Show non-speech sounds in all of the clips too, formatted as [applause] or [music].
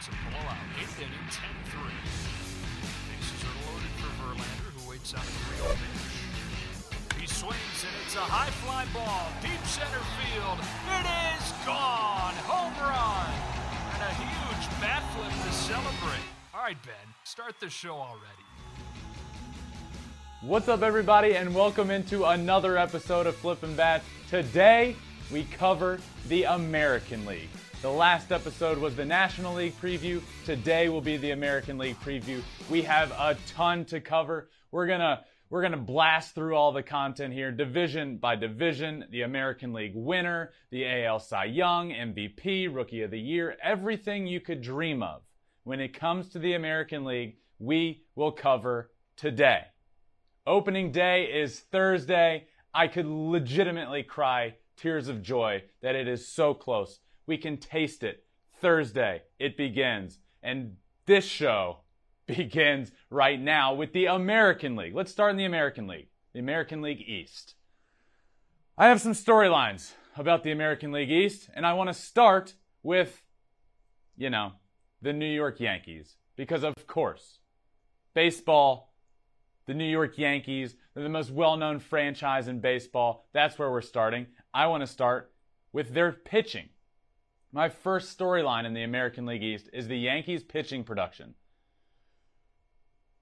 It's a blowout. Eighth inning, 10-3. Bases are loaded for Verlander, who waits of the real bench. He swings, and it's a high fly ball, deep center field. It is gone. Home run. And a huge bat flip to celebrate. All right, Ben, start the show already. What's up, everybody, and welcome into another episode of Flippin' Bats. Today, we cover the American League. The last episode was the National League preview. Today will be the American League preview. We have a ton to cover. We're gonna we're gonna blast through all the content here, division by division. The American League winner, the AL Cy Young, MVP, Rookie of the Year, everything you could dream of when it comes to the American League, we will cover today. Opening day is Thursday. I could legitimately cry tears of joy that it is so close. We can taste it. Thursday, it begins. And this show [laughs] begins right now with the American League. Let's start in the American League, the American League East. I have some storylines about the American League East, and I want to start with, you know, the New York Yankees. Because, of course, baseball the New York Yankees. They're the most well known franchise in baseball. That's where we're starting. I want to start with their pitching. My first storyline in the American League East is the Yankees pitching production.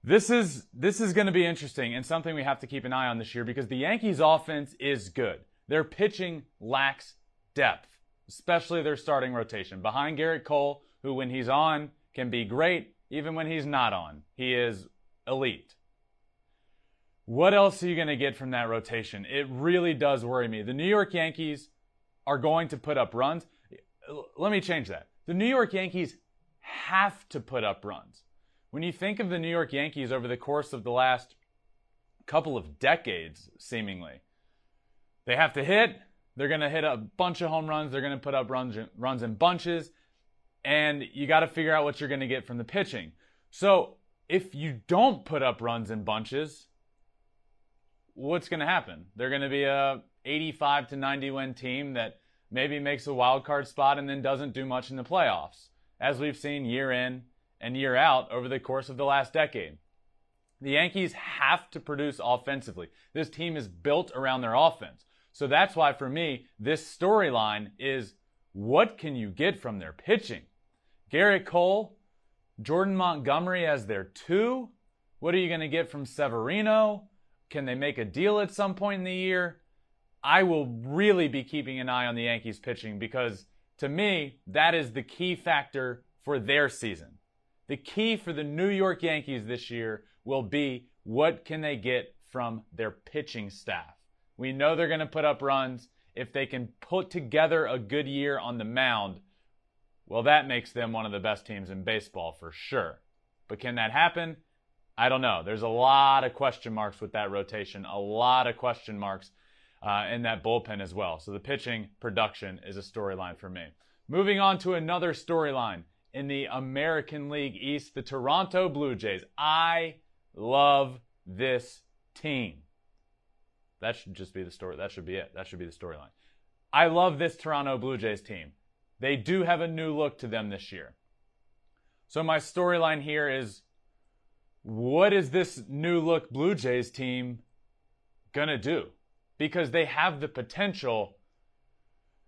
This is this is going to be interesting and something we have to keep an eye on this year because the Yankees offense is good. Their pitching lacks depth, especially their starting rotation. Behind Gerrit Cole, who when he's on can be great, even when he's not on. He is elite. What else are you going to get from that rotation? It really does worry me. The New York Yankees are going to put up runs. Let me change that. The New York Yankees have to put up runs. When you think of the New York Yankees over the course of the last couple of decades, seemingly, they have to hit. They're going to hit a bunch of home runs. They're going to put up runs, runs in bunches. And you got to figure out what you're going to get from the pitching. So if you don't put up runs in bunches, what's going to happen? They're going to be a 85 to 90 win team that maybe makes a wild card spot and then doesn't do much in the playoffs, as we've seen year in and year out over the course of the last decade. The Yankees have to produce offensively. This team is built around their offense. So that's why for me, this storyline is what can you get from their pitching? Gerrit Cole, Jordan Montgomery as their two. What are you going to get from Severino? Can they make a deal at some point in the year? I will really be keeping an eye on the Yankees pitching because to me, that is the key factor for their season. The key for the New York Yankees this year will be what can they get from their pitching staff. We know they're going to put up runs. If they can put together a good year on the mound, well, that makes them one of the best teams in baseball for sure. But can that happen? I don't know. There's a lot of question marks with that rotation, a lot of question marks uh, in that bullpen as well. So the pitching production is a storyline for me. Moving on to another storyline in the American League East, the Toronto Blue Jays. I love this team. That should just be the story. That should be it. That should be the storyline. I love this Toronto Blue Jays team. They do have a new look to them this year. So my storyline here is what is this new look Blue Jays team going to do? Because they have the potential.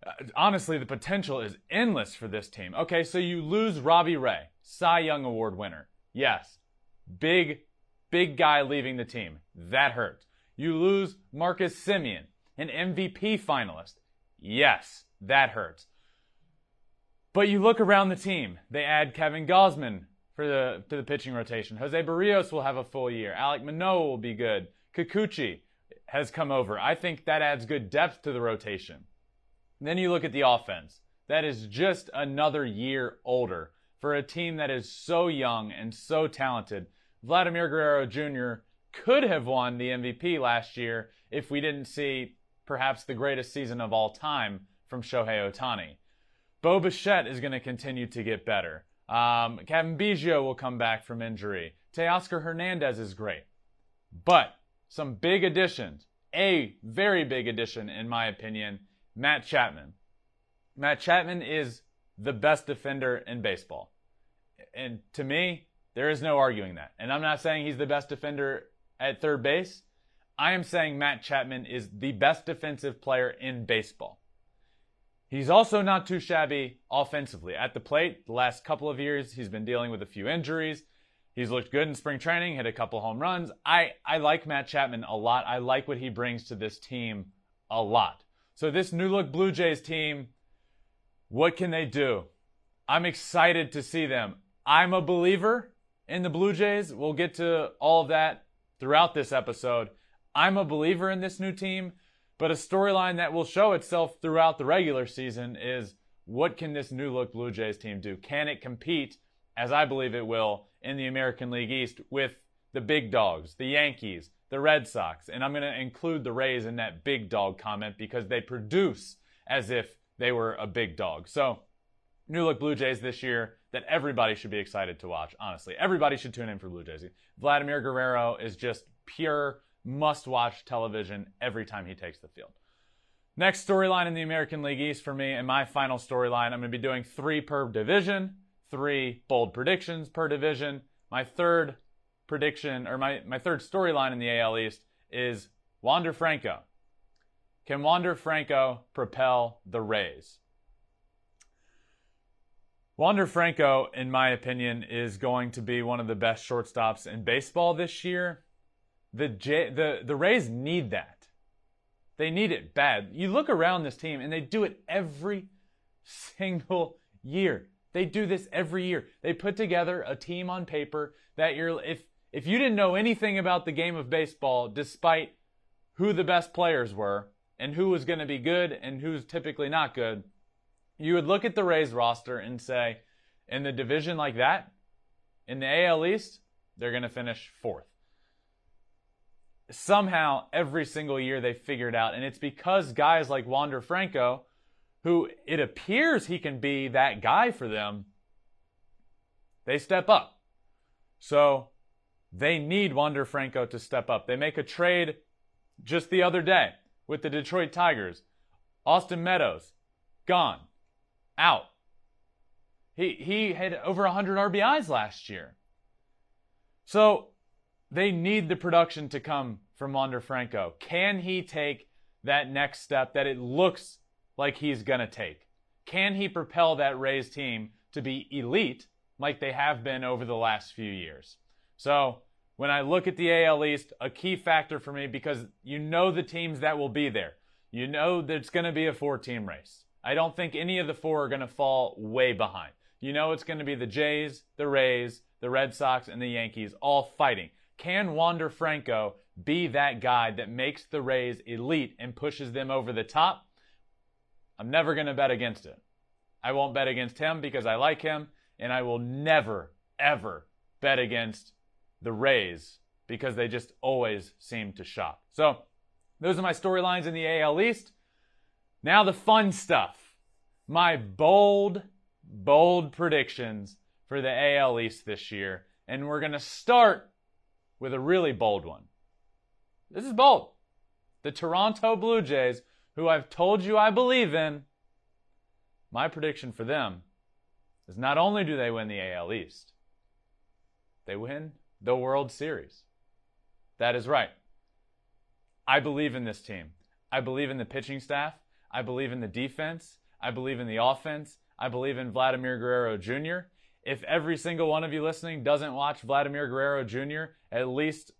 Uh, honestly, the potential is endless for this team. Okay, so you lose Robbie Ray, Cy Young Award winner. Yes, big, big guy leaving the team. That hurts. You lose Marcus Semien, an MVP finalist. Yes, that hurts. But you look around the team. They add Kevin Gausman for the to the pitching rotation. Jose Berrios will have a full year. Alek Manoah will be good. Kikuchi has come over. I think that adds good depth to the rotation. And then you look at the offense. That is just another year older for a team that is so young and so talented. Vladimir Guerrero Jr. could have won the MVP last year if we didn't see perhaps the greatest season of all time from Shohei Ohtani. Bo Bichette is going to continue to get better. Um, Cavan Biggio will come back from injury. Teoscar Hernandez is great. But some big additions. A very big addition, in my opinion, Matt Chapman. Matt Chapman is the best defender in baseball. and to me, there is no arguing that. And I'm not saying he's the best defender at third base. I am saying Matt Chapman is the best defensive player in baseball. He's also not too shabby offensively. At the plate, the last couple of years, he's been dealing with a few injuries. He's looked good in spring training, hit a couple home runs. I, I like Matt Chapman a lot. I like what he brings to this team a lot. So, this new look Blue Jays team, what can they do? I'm excited to see them. I'm a believer in the Blue Jays. We'll get to all of that throughout this episode. I'm a believer in this new team, but a storyline that will show itself throughout the regular season is what can this new look Blue Jays team do? Can it compete, as I believe it will, in the American League East with the big dogs, the Yankees, the Red Sox? And I'm going to include the Rays in that big dog comment because they produce as if they were a big dog. So, new look Blue Jays this year that everybody should be excited to watch, honestly. Everybody should tune in for Blue Jays. Vladimir Guerrero is just pure must watch television every time he takes the field. Next storyline in the American League East for me, and my final storyline, I'm going to be doing three per division, three bold predictions per division. My third prediction, or my, my third storyline in the AL East is Wander Franco. Can Wander Franco propel the Rays? Wander Franco, in my opinion, is going to be one of the best shortstops in baseball this year. The J, the the Rays need that. They need it bad. You look around this team and they do it every [laughs] single year. They do this every year. They put together a team on paper that you're if if you didn't know anything about the game of baseball despite who the best players were and who was going to be good and who's typically not good, you would look at the Rays roster and say, in the division like that, in the AL East, they're going to finish fourth. Somehow, every single year they figured out, and it's because guys like Wander Franco, who it appears he can be that guy for them, they step up. So they need Wander Franco to step up. They make a trade just the other day with the Detroit Tigers. Austin Meadows, gone out. He, he had over 100 RBIs last year. So they need the production to come from Wander Franco. Can he take that next step that it looks like he's going to take? Can he propel that Rays team to be elite like they have been over the last few years? So when I look at the AL East, a key factor for me because you know the teams that will be there. You know that it's going to be a four team race. I don't think any of the four are going to fall way behind. You know it's going to be the Jays, the Rays, the Red Sox, and the Yankees all fighting. Can Wander Franco be that guy that makes the Rays elite and pushes them over the top? I'm never going to bet against it. I won't bet against him because I like him, and I will never, ever bet against the Rays because they just always seem to shock. So, those are my storylines in the AL East. Now, the fun stuff. My bold, bold predictions for the AL East this year. And we're going to start with a really bold one. This is bold. The Toronto Blue Jays, who I've told you I believe in, my prediction for them is not only do they win the AL East, they win the World Series. That is right. I believe in this team. I believe in the pitching staff. I believe in the defense. I believe in the offense. I believe in Vladimir Guerrero Jr. If every single one of you listening doesn't watch Vladimir Guerrero Jr. at least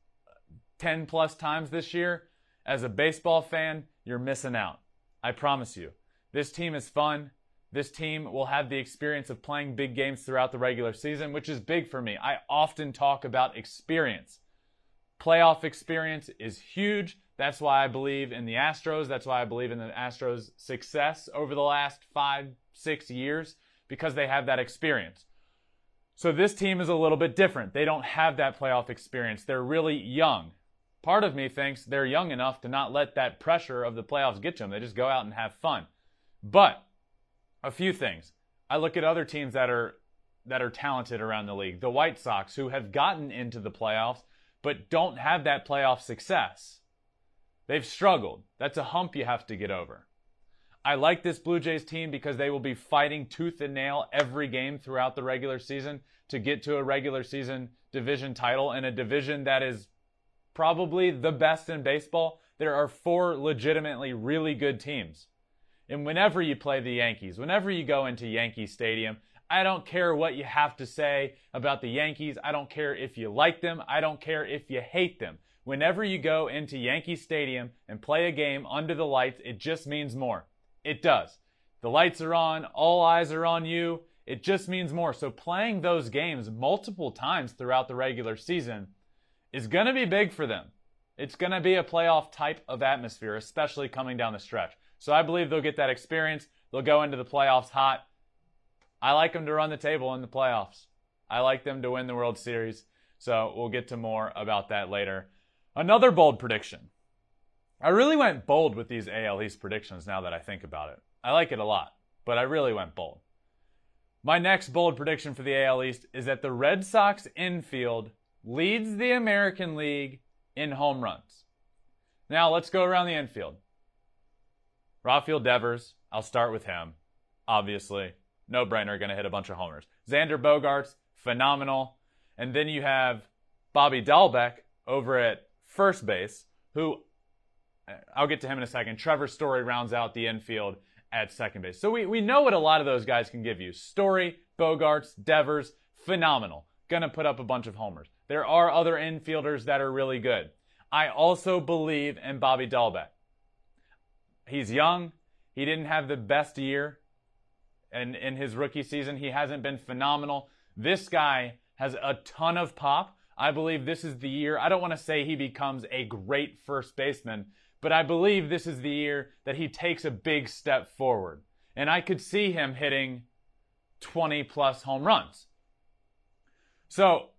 10 plus times this year, as a baseball fan, you're missing out. I promise you. This team is fun. This team will have the experience of playing big games throughout the regular season, which is big for me. I often talk about experience. Playoff experience is huge. That's why I believe in the Astros. That's why I believe in the Astros' success over the last five, six years, because they have that experience. So this team is a little bit different. They don't have that playoff experience. They're really young. Part of me thinks they're young enough to not let that pressure of the playoffs get to them. They just go out and have fun. But a few things. I look at other teams that are that are talented around the league. The White Sox who have gotten into the playoffs but don't have that playoff success. They've struggled. That's a hump you have to get over. I like this Blue Jays team because they will be fighting tooth and nail every game throughout the regular season to get to a regular season division title in a division that is probably the best in baseball. There are four legitimately really good teams. And whenever you play the Yankees, whenever you go into Yankee Stadium, I don't care what you have to say about the Yankees. I don't care if you like them. I don't care if you hate them. Whenever you go into Yankee Stadium and play a game under the lights, it just means more. It does. The lights are on, all eyes are on you. It just means more. So playing those games multiple times throughout the regular season is going to be big for them. It's going to be a playoff type of atmosphere, especially coming down the stretch. So I believe they'll get that experience. They'll go into the playoffs hot. I like them to run the table in the playoffs. I like them to win the World Series. So we'll get to more about that later. Another bold prediction. I really went bold with these AL East predictions now that I think about it. I like it a lot, but I really went bold. My next bold prediction for the AL East is that the Red Sox infield leads the American League in home runs. Now let's go around the infield. Rafael Devers, I'll start with him. Obviously, no brainer, going to hit a bunch of homers. Xander Bogaerts, phenomenal. And then you have Bobby Dalbec over at first base, who uh, I'll get to him in a second. Trevor Story rounds out the infield at second base. So we, we know what a lot of those guys can give you. Story, Bogaerts, Devers, phenomenal. Gonna put up a bunch of homers. There are other infielders that are really good. I also believe in Bobby Dalbec. He's young. He didn't have the best year in, in his rookie season. He hasn't been phenomenal. This guy has a ton of pop. I believe this is the year. I don't want to say he becomes a great first baseman, but I believe this is the year that he takes a big step forward. And I could see him hitting 20 plus home runs. So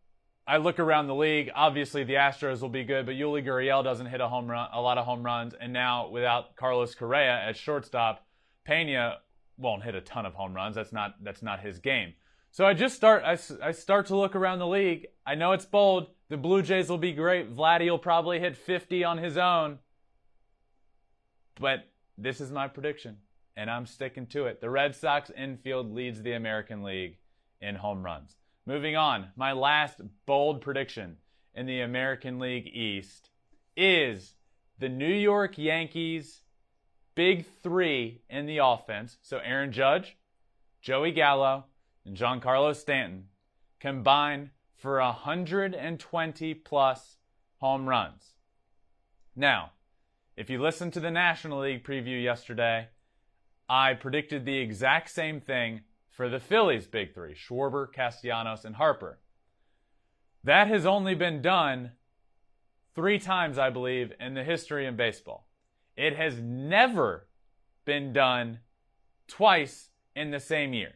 I look around the league. Obviously, the Astros will be good, but Yuli Gurriel doesn't hit a home run, a lot of home runs. And now, without Carlos Correa at shortstop, Pena won't hit a ton of home runs. That's not that's not his game. So I just start I, I start to look around the league. I know it's bold. The Blue Jays will be great. Vladdy will probably hit 50 on his own. But this is my prediction, and I'm sticking to it. The Red Sox infield leads the American League in home runs. Moving on, my last bold prediction in the American League East is the New York Yankees big three in the offense. So Aaron Judge, Joey Gallo, and Giancarlo Stanton combine for 120 plus home runs. Now, if you listened to the National League preview yesterday, I predicted the exact same thing for the Phillies' big three Schwarber, Castellanos, and Harper. That has only been done three times, I believe, in the history of baseball. It has never been done twice in the same year.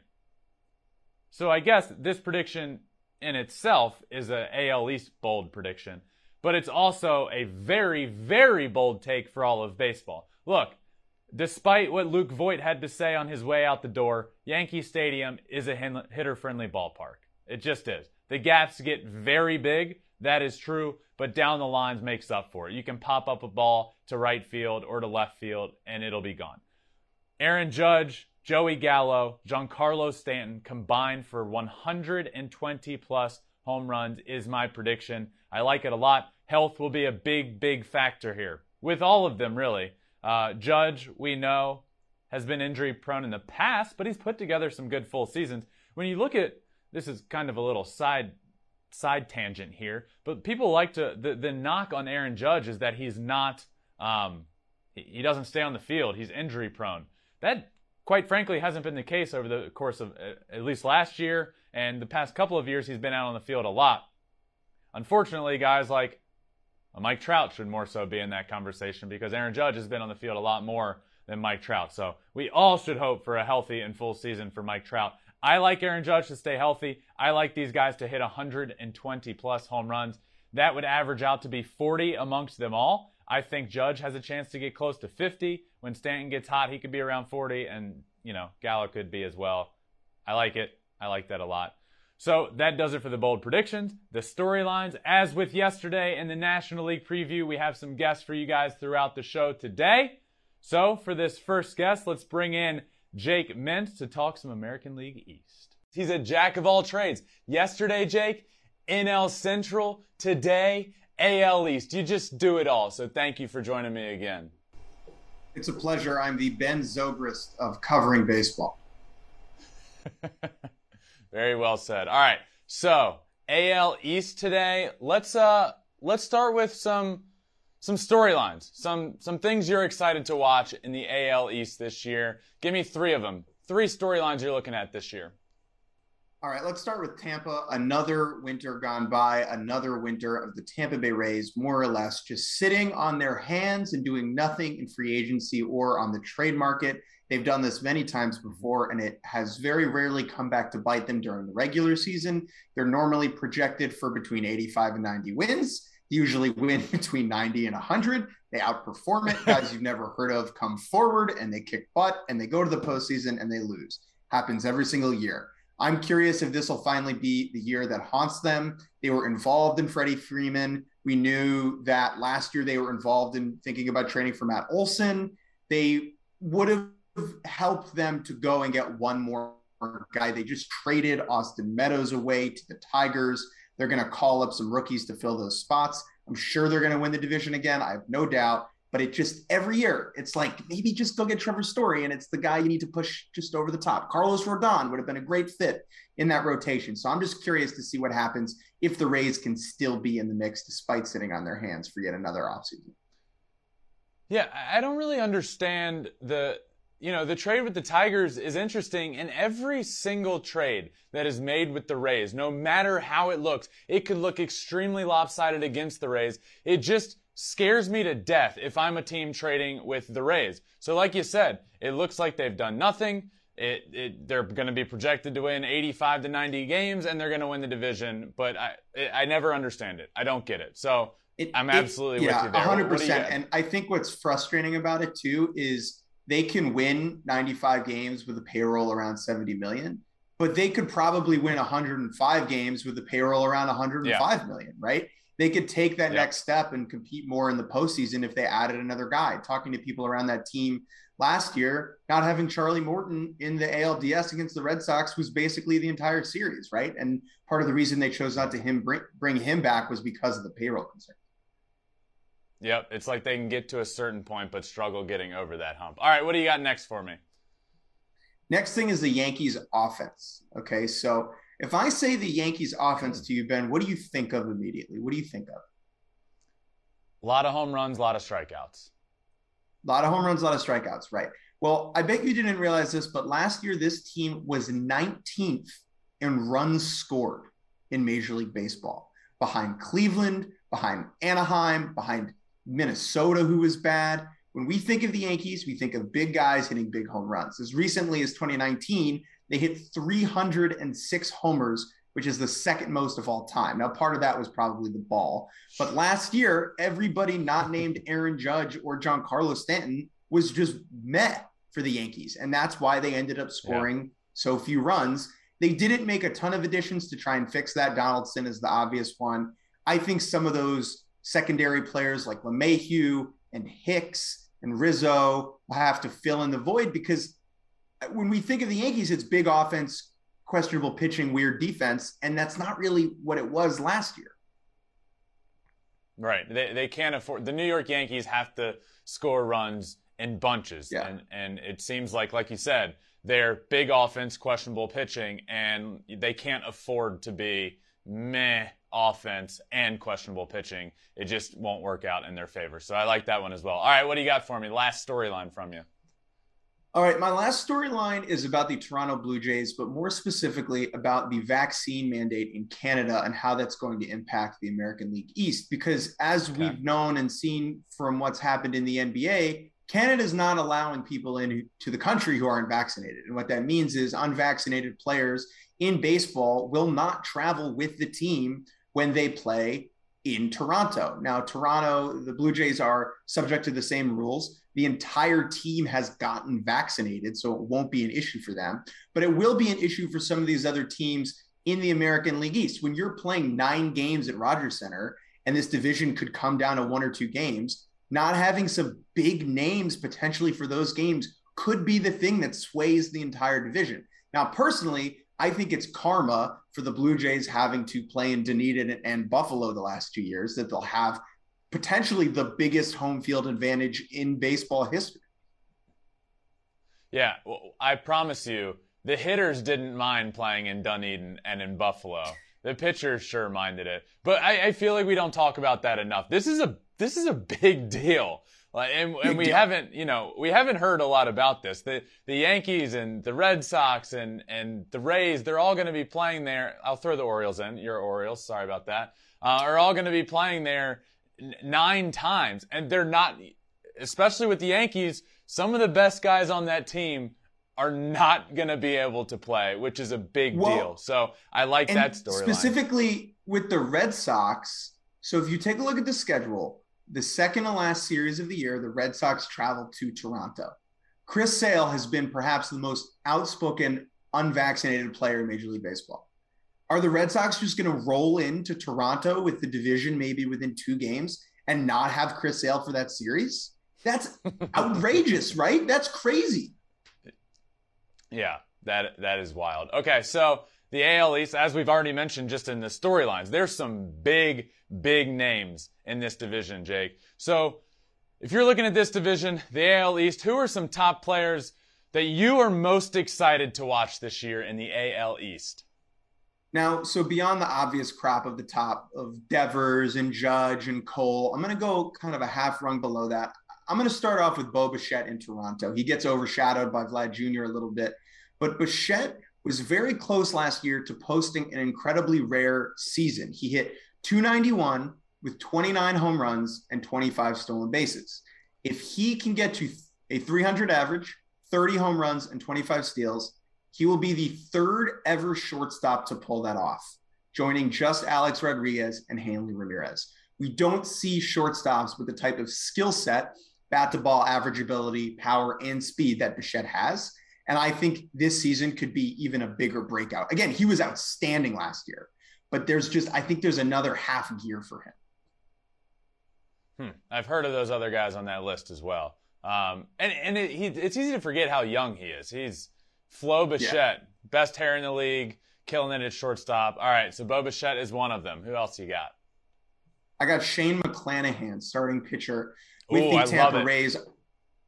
So I guess this prediction in itself is a AL East bold prediction but it's also a very, very bold take for all of baseball. Look, despite what Luke Voit had to say on his way out the door, Yankee Stadium is a hitter friendly ballpark. It just is. The gaps get very big, that is true, but down the lines makes up for it. You can pop up a ball to right field or to left field and it'll be gone. Aaron Judge, Joey Gallo, Giancarlo Stanton combined for 120 plus home runs is my prediction. I like it a lot health will be a big, big factor here. With all of them, really. Uh, Judge, we know, has been injury prone in the past, but he's put together some good full seasons. When you look at this is kind of a little side side tangent here, but people like to the, the knock on Aaron Judge is that he's not um, he, doesn't stay on the field. He's injury prone. That quite frankly hasn't been the case over the course of uh, at least last year and the past couple of years. He's been out on the field a lot. Unfortunately, guys like Uh, Mike Trout should more so be in that conversation because Aaron Judge has been on the field a lot more than Mike Trout. So we all should hope for a healthy and full season for Mike Trout. I like Aaron Judge to stay healthy. I like these guys to hit 120 plus home runs. That would average out to be 40 amongst them all. I think Judge has a chance to get close to 50. When Stanton gets hot, he could be around 40, and you know Gallo could be as well. I like it. I like that a lot. So that does it for the bold predictions, the storylines. As with yesterday in the National League preview, we have some guests for you guys throughout the show today. So, for this first guest, let's bring in Jake Mintz to talk some American League East. He's a jack of all trades. Yesterday, Jake, NL Central. Today, AL East. You just do it all. So, thank you for joining me again. It's a pleasure. I'm the Ben Zobrist of covering baseball. [laughs] Very well said. All right. So, AL East today. Let's uh let's start with some some storylines, some some things you're excited to watch in the AL East this year. Give me three of them. Three storylines you're looking at this year. All right, let's start with Tampa. Another winter gone by, another winter of the Tampa Bay Rays, more or less, just sitting on their hands and doing nothing in free agency or on the trade market. They've done this many times before, and it has very rarely come back to bite them during the regular season. They're normally projected for between 85 and 90 wins usually win [laughs] between 90 and 100. They outperform it. Guys you've never heard of come forward and they kick butt and they go to the postseason and they lose. Happens every single year. I'm curious if this will finally be the year that haunts them. They were involved in Freddie Freeman. We knew that last year they were involved in thinking about training for Matt Olson. They would have helped them to go and get one more guy. They just traded Austin Meadows away to the Tigers. They're going to call up some rookies to fill those spots. I'm sure they're going to win the division again. I have no doubt. But it just every year, it's like maybe just go get Trevor Story, and it's the guy you need to push just over the top. Carlos Rodon would have been a great fit in that rotation. So I'm just curious to see what happens if the Rays can still be in the mix despite sitting on their hands for yet another offseason. Yeah, I don't really understand the you know, the trade with the Tigers is interesting, and every single trade that is made with the Rays, no matter how it looks, it could look extremely lopsided against the Rays. It just scares me to death if I'm a team trading with the Rays. So, like you said, it looks like they've done nothing. It, it they're going to be projected to win 85 to 90 games, and they're going to win the division. But I, it, I never understand it. I don't get it. So it, I'm absolutely yeah, with you there. 100%. And I think what's frustrating about it too is they can win 95 games with a payroll around 70 million, but they could probably win 105 games with a payroll around 105 yeah. million, right? They could take that yeah. next step and compete more in the postseason if they added another guy. Talking to people around that team last year, not having Charlie Morton in the ALDS against the Red Sox was basically the entire series, right? And part of the reason they chose not to him bring, bring him back was because of the payroll concern. Yep, it's like they can get to a certain point but struggle getting over that hump. All right, what do you got next for me? Next thing is the Yankees offense. Okay, so if I say the Yankees offense to you, Ben, what do you think of immediately? What do you think of? A lot of home runs, a lot of strikeouts. A lot of home runs, a lot of strikeouts, right. Well, I bet you didn't realize this, but last year this team was 19th in runs scored in Major League Baseball, behind Cleveland, behind Anaheim, behind Minnesota, who was bad. When we think of the Yankees, we think of big guys hitting big home runs. As recently as 2019, they hit 306 homers, which is the second most of all time. Now, part of that was probably the ball. But last year, everybody not named Aaron Judge or Giancarlo Stanton was just met for the Yankees. And that's why they ended up scoring yeah. so few runs. They didn't make a ton of additions to try and fix that. Donaldson is the obvious one. I think some of those secondary players like LeMahieu and Hicks and Rizzo will have to fill in the void because when we think of the Yankees, it's big offense, questionable pitching, weird defense, and that's not really what it was last year. Right. They, they can't afford the New York Yankees have to score runs in bunches. Yeah. And and it seems like like you said, they're big offense, questionable pitching, and they can't afford to be meh offense and questionable pitching. It just won't work out in their favor. So I like that one as well. All right, what do you got for me? Last storyline from you. All right, my last storyline is about the Toronto Blue Jays, but more specifically about the vaccine mandate in Canada and how that's going to impact the American League East. Because as okay. we've known and seen from what's happened in the NBA, Canada is not allowing people into the country who aren't vaccinated. And what that means is unvaccinated players in baseball will not travel with the team when they play in Toronto. Now, Toronto, the Blue Jays are subject to the same rules. The entire team has gotten vaccinated, so it won't be an issue for them. But it will be an issue for some of these other teams in the American League East. When you're playing nine games at Rogers Center and this division could come down to one or two games, not having some big names potentially for those games could be the thing that sways the entire division. Now, personally, I think it's karma for the Blue Jays having to play in Dunedin and Buffalo the last two years that they'll have potentially the biggest home field advantage in baseball history. Yeah, well, I promise you, the hitters didn't mind playing in Dunedin and in Buffalo. The pitchers sure minded it, but I, I feel like we don't talk about that enough. This is a this is a big deal. And, and we haven't, you know, we haven't heard a lot about this. The the Yankees and the Red Sox and and the Rays, they're all going to be playing there. I'll throw the Orioles in. Your Orioles, sorry about that. Uh, are all going to be playing there n- nine times, and they're not, especially with the Yankees. Some of the best guys on that team are not going to be able to play, which is a big well, deal. So I like that story. Specifically with the Red Sox. So if you take a look at the schedule, the second to last series of the year, the Red Sox traveled to Toronto. Chris Sale has been perhaps the most outspoken unvaccinated player in Major League Baseball. Are the Red Sox just going to roll into Toronto with the division maybe within two games and not have Chris Sale for that series? That's [laughs] outrageous, right? That's crazy. Yeah, that that is wild. Okay, so the AL East, as we've already mentioned just in the storylines, there's some big, big names in this division, Jake. So if you're looking at this division, the AL East, who are some top players that you are most excited to watch this year in the AL East? Now, so beyond the obvious crop of the top of Devers and Judge and Cole, I'm going to go kind of a half rung below that. I'm going to start off with Bo Bichette in Toronto. He gets overshadowed by Vlad Jr. a little bit, but Bichette was very close last year to posting an incredibly rare season. He hit 291 with 29 home runs and 25 stolen bases. If he can get to a 300 average, 30 home runs, and 25 steals, he will be the third ever shortstop to pull that off, joining just Alex Rodriguez and Hanley Ramirez. We don't see shortstops with the type of skill set, bat to ball average ability, power, and speed that Bichette has. And I think this season could be even a bigger breakout. Again, he was outstanding last year, but there's just, I think there's another half gear for him. Hmm. I've heard of those other guys on that list as well. Um, and and it, he, it's easy to forget how young he is. He's Flo Bichette, yeah. best hair in the league, killing it at shortstop. All right, so Bo Bichette is one of them. Who else you got? I got Shane McClanahan, starting pitcher with Ooh, the Tampa Rays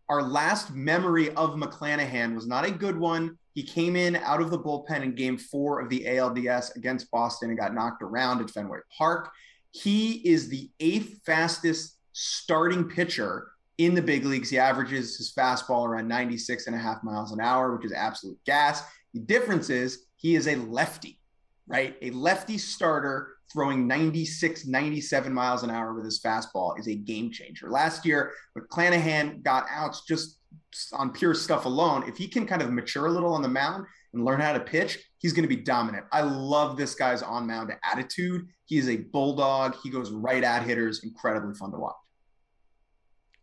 our last memory of McClanahan was not a good one. He came in out of the bullpen in game four of the ALDS against Boston and got knocked around at Fenway Park. He is the eighth fastest starting pitcher in the big leagues. He averages his fastball around 96 and a half miles an hour, which is absolute gas. The difference is he is a lefty, right? A lefty starter throwing 96, 97 miles an hour with his fastball is a game changer. Last year, McClanahan got outs just on pure stuff alone. If he can kind of mature a little on the mound and learn how to pitch, he's going to be dominant. I love this guy's on mound attitude. He is a bulldog. He goes right at hitters. Incredibly fun to watch.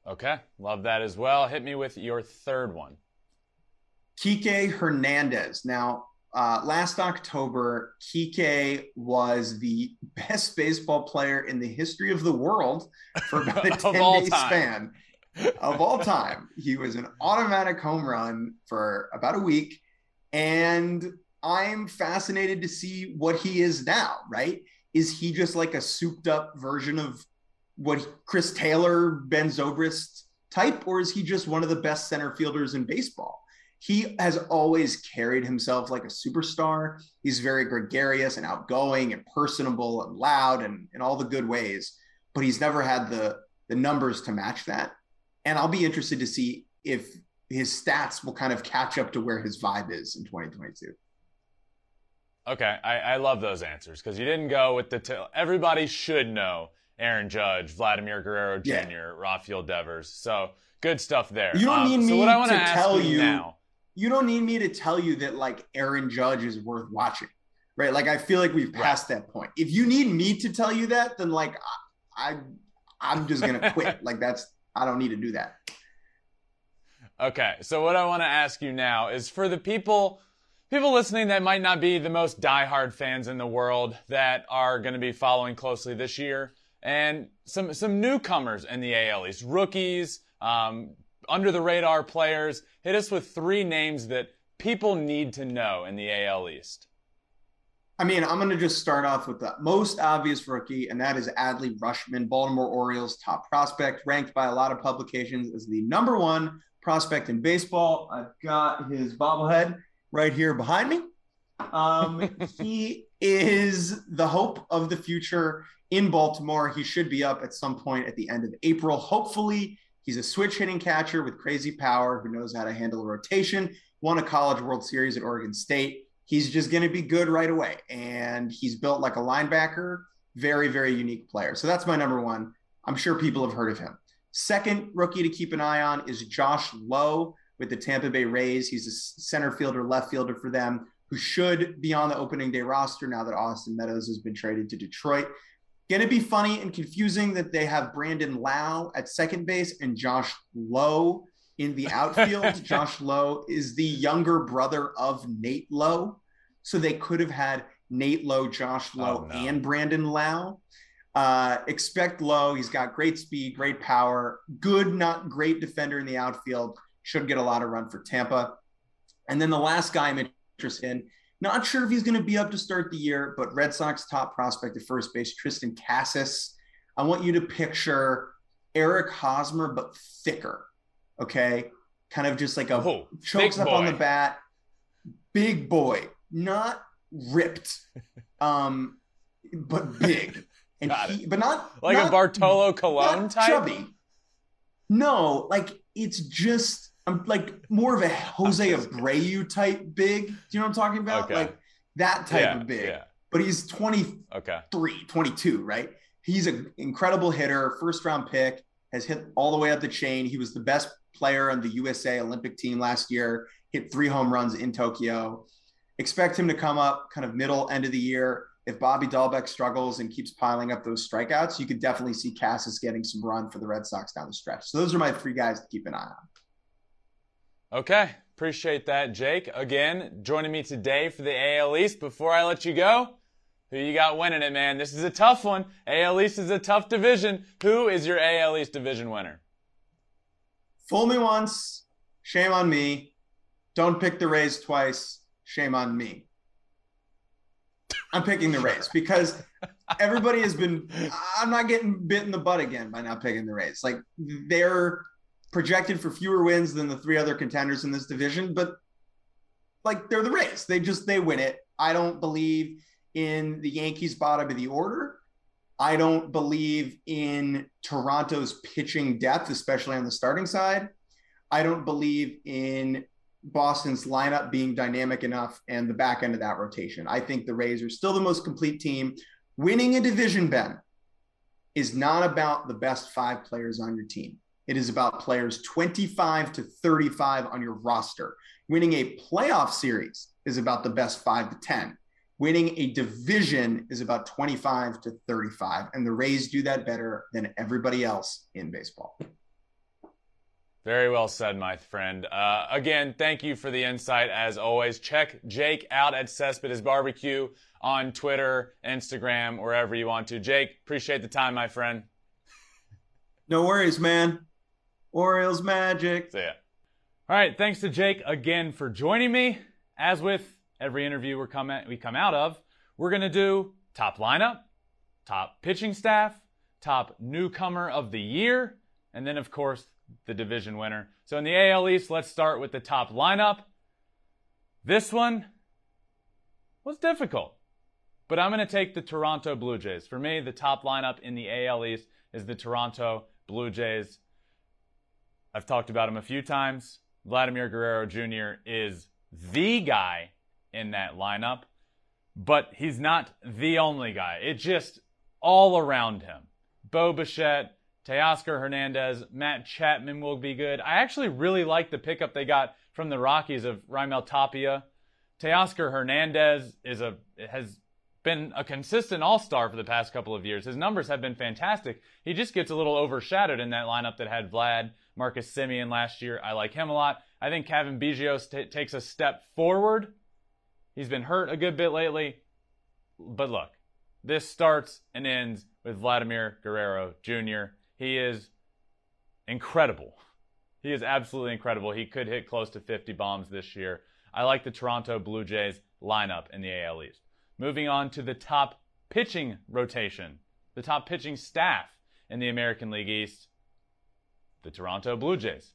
Okay, love that as well. Hit me with your third one. Kike Hernandez. Now, uh, last October, Kike was the [laughs] best baseball player in the history of the world for about a [laughs] 10 day span of all time. He was an automatic home run for about a week. And I'm fascinated to see what he is now, right? Is he just like a souped up version of what Chris Taylor, Ben Zobrist type, or is he just one of the best center fielders in baseball? He has always carried himself like a superstar. He's very gregarious and outgoing and personable and loud and in all the good ways, but he's never had the the numbers to match that. And I'll be interested to see if his stats will kind of catch up to where his vibe is in 2022. Okay, I, I love those answers because you didn't go with the. T- everybody should know Aaron Judge, Vladimir Guerrero Jr., yeah. Rafael Devers. So good stuff there. You don't um, need me so to tell you now you don't need me to tell you that like Aaron Judge is worth watching, right? Like I feel like we've passed right. that point. If you need me to tell you that, then like I, I I'm just gonna [laughs] quit. like that's I don't need to do that. Okay, so what I want to ask you now is for the people people listening that might not be the most diehard fans in the world that are going to be following closely this year and some some newcomers in the AL East, rookies, um, under the radar players. Hit us with three names that people need to know in the AL East. I mean, I'm going to just start off with the most obvious rookie, and that is Adley Rutschman, Baltimore Orioles top prospect, ranked by a lot of publications as the number one prospect in baseball. I've got his bobblehead right here behind me. Um, [laughs] he is the hope of the future in Baltimore. He should be up at some point at the end of April. Hopefully, he's a switch hitting catcher with crazy power who knows how to handle a rotation. Won a college World Series at Oregon State he's just going to be good right away. And he's built like a linebacker, very, very unique player. So that's my number one. I'm sure people have heard of him. Second rookie to keep an eye on is Josh Lowe with the Tampa Bay Rays. He's a center fielder, left fielder for them, who should be on the opening day roster now that Austin Meadows has been traded to Detroit. Going to be funny and confusing that they have Brandon Lowe at second base and Josh Lowe in the outfield. [laughs] Josh Lowe is the younger brother of Nate Lowe. So they could have had Nate Lowe, Josh oh, Lowe, oh, no. and Brandon Lowe. Uh, expect Lowe. He's got great speed, great power, good, not great defender in the outfield. Should get a lot of run for Tampa. And then the last guy I'm interested in, not sure if he's going to be up to start the year, but Red Sox top prospect at first base, Triston Casas. I want you to picture Eric Hosmer, but thicker okay? Kind of just like a oh, chokes up boy. on the bat, big boy, not ripped, [laughs] um, but big. And he, but not like not, a Bartolo Colon type. Chubby. No, like it's just I'm like more of a Jose Abreu type big. Do you know what I'm talking about? Okay. Like that type yeah, of big. Yeah. But he's 23, okay. 22, right? He's an incredible hitter, first round pick, has hit all the way up the chain. He was the best player on the USA Olympic team last year, hit three home runs in Tokyo. Expect him to come up kind of middle end of the year. If Bobby Dalbec struggles and keeps piling up those strikeouts, you could definitely see Casas getting some run for the Red Sox down the stretch. So those are my three guys to keep an eye on. Okay. Appreciate that, Jake. Again, joining me today for the AL East. Before I let you go, who you got winning it, man? This is a tough one. AL East is a tough division. Who is your AL East division winner? Fool me once, shame on me. Don't pick the Rays twice, shame on me. I'm picking the Rays because everybody has been. I'm not getting bit in the butt again by not picking the Rays. Like they're projected for fewer wins than the three other contenders in this division, but like they're the Rays. They just they win it. I don't believe in the Yankees bottom of the order. I don't believe in Toronto's pitching depth, especially on the starting side. I don't believe in Boston's lineup being dynamic enough and the back end of that rotation. I think the Rays are still the most complete team. Winning a division, Ben, is not about the best five players on your team. It is about players 25 to 35 on your roster. Winning a playoff series is about the best five to 10 winning a division is about 25 to 35 and the rays do that better than everybody else in baseball. Very well said my friend. Uh, again thank you for the insight as always. Check jake out at cespedes barbecue on twitter instagram wherever you want to. Jake appreciate the time my friend. No worries man orioles magic ya all right thanks to jake again for joining me as with every interview we come at, we come out of, we're going to do top lineup, top pitching staff, top newcomer of the year, and then of course the division winner. So in the AL East, let's start with the top lineup. This one was difficult, but I'm going to take the Toronto Blue Jays. For me, the top lineup in the AL East is the Toronto Blue Jays. I've talked about him a few times. Vladimir Guerrero Jr. is the guy in that lineup, but he's not the only guy. It's just all around him. Bo Bichette, Teoscar Hernandez, Matt Chapman will be good. I actually really like the pickup they got from the Rockies of Raimel Tapia. Teoscar Hernandez is a has been a consistent all-star for the past couple of years. His numbers have been fantastic. He just gets a little overshadowed in that lineup that had Vlad, Marcus Semien last year. I like him a lot. I think Kevin Biggio t- takes a step forward He's been hurt a good bit lately. But look, this starts and ends with Vladimir Guerrero Jr. He is incredible. He is absolutely incredible. He could hit close to 50 bombs this year. I like the Toronto Blue Jays lineup in the AL East. Moving on to the top pitching rotation, the top pitching staff in the American League East, the Toronto Blue Jays.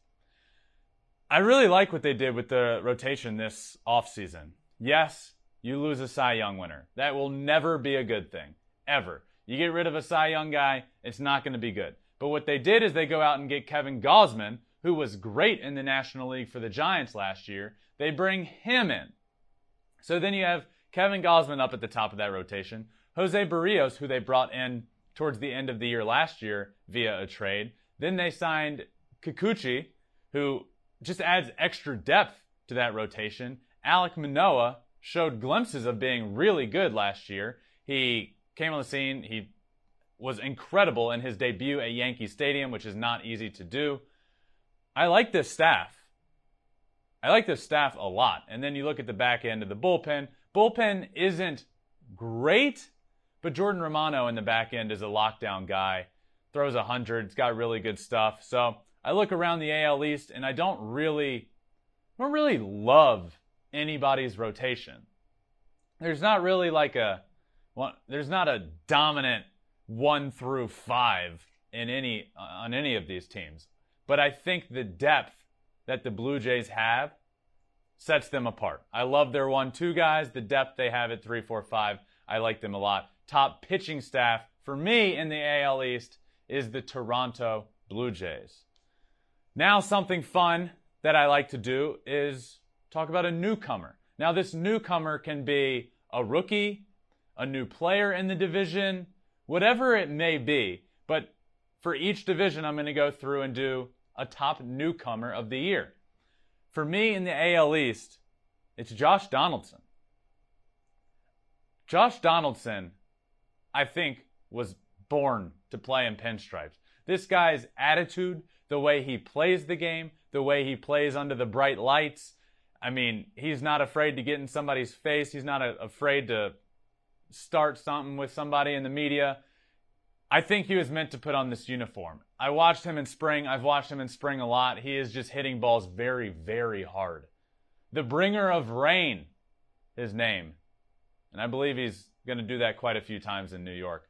I really like what they did with the rotation this offseason. Yes, you lose a Cy Young winner. That will never be a good thing, ever. You get rid of a Cy Young guy, it's not going to be good. But what they did is they go out and get Kevin Gausman, who was great in the National League for the Giants last year. They bring him in. So then you have Kevin Gausman up at the top of that rotation, Jose Berrios, who they brought in towards the end of the year last year via a trade. Then they signed Kikuchi, who just adds extra depth to that rotation. Alek Manoah showed glimpses of being really good last year. He came on the scene. He was incredible in his debut at Yankee Stadium, which is not easy to do. I like this staff. I like this staff a lot. And then you look at the back end of the bullpen. Bullpen isn't great, but Jordan Romano in the back end is a lockdown guy. Throws hundred. It's got really good stuff. So I look around the AL East and I don't really, don't really love anybody's rotation. There's not really like a, well, there's not a dominant one through five in any on any of these teams. But I think the depth that the Blue Jays have sets them apart. I love their one-two guys. The depth they have at three, four, five. I like them a lot. Top pitching staff for me in the AL East is the Toronto Blue Jays. Now, something fun that I like to do is talk about a newcomer. Now, this newcomer can be a rookie, a new player in the division, whatever it may be. But for each division, I'm going to go through and do a top newcomer of the year. For me in the AL East, it's Josh Donaldson. Josh Donaldson, I think, was born to play in pinstripes. This guy's attitude, the way he plays the game, the way he plays under the bright lights. I mean, he's not afraid to get in somebody's face. He's not a, afraid to start something with somebody in the media. I think he was meant to put on this uniform. I watched him in spring. I've watched him in spring a lot. He is just hitting balls very, very hard. The bringer of rain, his name. And I believe he's going to do that quite a few times in New York.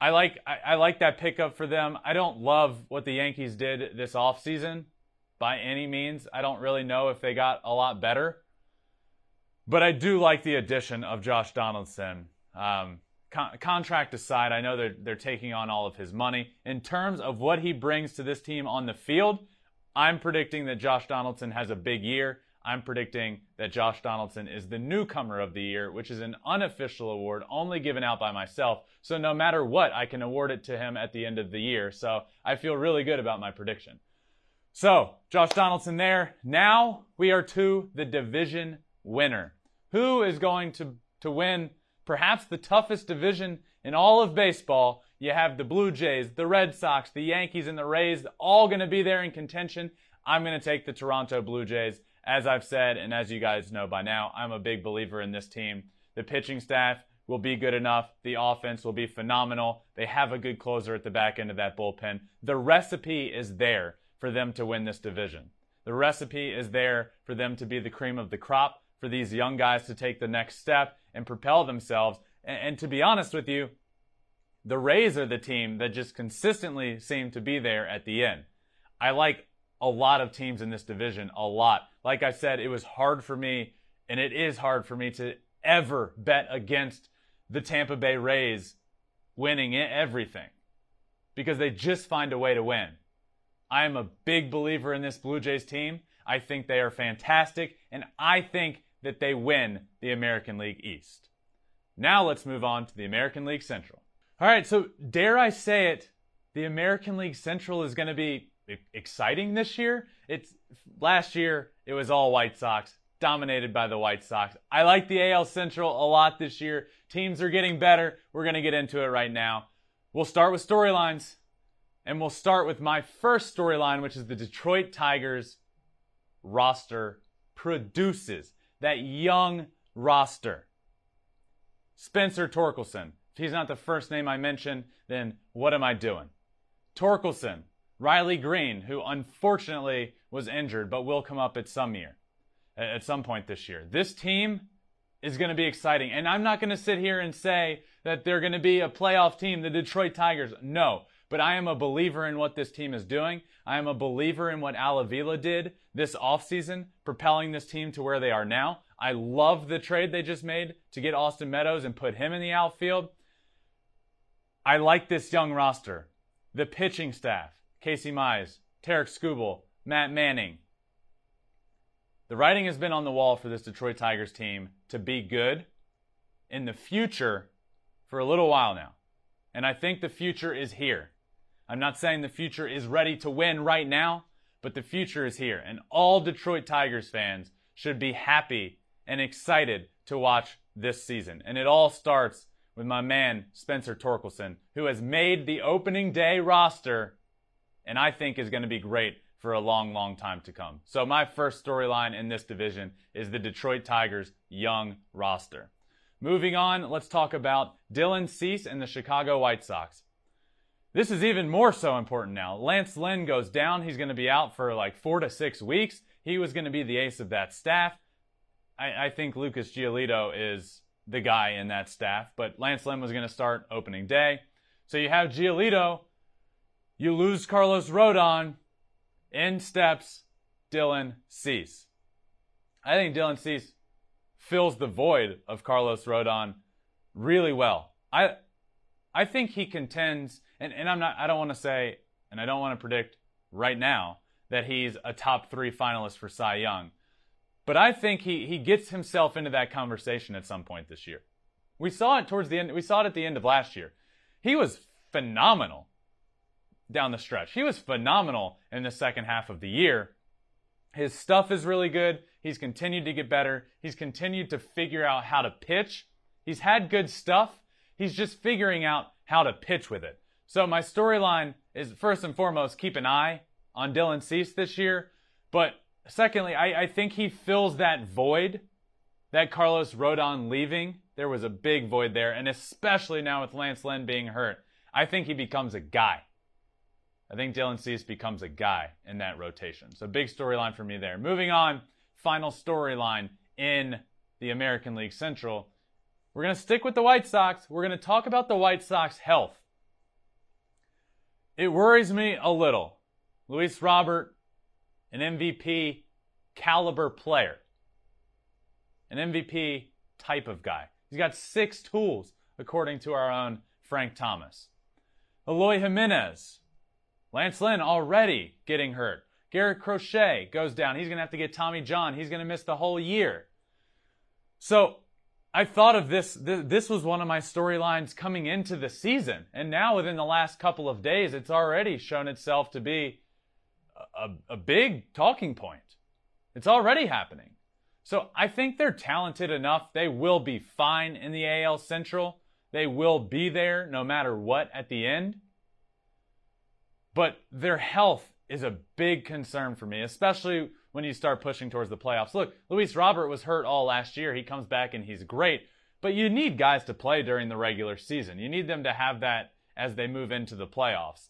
I like I, I, like that pickup for them. I don't love what the Yankees did this offseason by any means. I don't really know if they got a lot better. But I do like the addition of Josh Donaldson. Um, con- contract aside, I know they're, they're taking on all of his money. In terms of what he brings to this team on the field, I'm predicting that Josh Donaldson has a big year. I'm predicting that Josh Donaldson is the newcomer of the year, which is an unofficial award only given out by myself. So no matter what, I can award it to him at the end of the year. So I feel really good about my prediction. So, Josh Donaldson there. Now we are to the division winner. Who is going to, to win perhaps the toughest division in all of baseball. You have the Blue Jays, the Red Sox, the Yankees, and the Rays all going to be there in contention. I'm going to take the Toronto Blue Jays. As I've said, and as you guys know by now, I'm a big believer in this team. The pitching staff will be good enough. The offense will be phenomenal. They have a good closer at the back end of that bullpen. The recipe is there for them to win this division. The recipe is there for them to be the cream of the crop, for these young guys to take the next step and propel themselves. And, and to be honest with you, the Rays are the team that just consistently seem to be there at the end. I like a lot of teams in this division, a lot. Like I said, it was hard for me, and it is hard for me to ever bet against the Tampa Bay Rays winning everything because they just find a way to win. I am a big believer in this Blue Jays team. I think they are fantastic, and I think that they win the American League East. Now let's move on to the American League Central. All right, so dare I say it, the American League Central is going to be exciting this year. It's last year it was all White Sox, dominated by the White Sox. I like the AL Central a lot this year. Teams are getting better. We're going to get into it right now. We'll start with storylines. And we'll start with my first storyline, which is the Detroit Tigers roster produces that young roster. Spencer Torkelson, If he's not the first name I mention, then what am I doing? Torkelson, Riley Greene, who unfortunately was injured but will come up at some year, at some point this year. This team is going to be exciting. And I'm not going to sit here and say that they're going to be a playoff team, the Detroit Tigers. No. But I am a believer in what this team is doing. I am a believer in what Al Avila did this offseason, propelling this team to where they are now. I love the trade they just made to get Austin Meadows and put him in the outfield. I like this young roster. The pitching staff, Casey Mize, Tarik Skubal, Matt Manning. The writing has been on the wall for this Detroit Tigers team to be good in the future for a little while now. And I think the future is here. I'm not saying the future is ready to win right now, but the future is here. And all Detroit Tigers fans should be happy and excited to watch this season. And it all starts with my man, Spencer Torkelson, who has made the opening day roster and I think is going to be great for a long, long time to come. So my first storyline in this division is the Detroit Tigers young roster. Moving on, let's talk about Dylan Cease and the Chicago White Sox. This is even more so important now. Lance Lynn goes down. He's going to be out for like four to six weeks. He was going to be the ace of that staff. I, I think Lucas Giolito is the guy in that staff, but Lance Lynn was going to start opening day. So you have Giolito. You lose Carlos Rodon. In steps Dylan Cease. I think Dylan Cease fills the void of Carlos Rodon really well. I I think he contends and, and I'm not I don't want to say and I don't want to predict right now that he's a top three finalist for Cy Young. But I think he, he gets himself into that conversation at some point this year. We saw it towards the end we saw it at the end of last year. He was phenomenal down the stretch. He was phenomenal in the second half of the year. His stuff is really good. He's continued to get better. He's continued to figure out how to pitch. He's had good stuff. He's just figuring out how to pitch with it. So my storyline is first and foremost keep an eye on Dylan Cease this year. But secondly, I, I think he fills that void that Carlos Rodon leaving. There was a big void there, and especially now with Lance Lynn being hurt, I think he becomes a guy. I think Dylan Cease becomes a guy in that rotation. So big storyline for me there. Moving on, final storyline in the American League Central. We're going to stick with the White Sox. We're going to talk about the White Sox health. It worries me a little. Luis Robert, an MVP caliber player, an MVP type of guy. He's got six tools, according to our own Frank Thomas. Eloy Jimenez, Lance Lynn already getting hurt. Garrett Crochet goes down. He's going to have to get Tommy John. He's going to miss the whole year. So I thought of this. This was one of my storylines coming into the season. And now within the last couple of days, it's already shown itself to be a, a big talking point. It's already happening. So I think they're talented enough. They will be fine in the AL Central. They will be there no matter what at the end. But their health is a big concern for me, especially when you start pushing towards the playoffs. Look, Luis Robert was hurt all last year. He comes back and he's great. But you need guys to play during the regular season. You need them to have that as they move into the playoffs.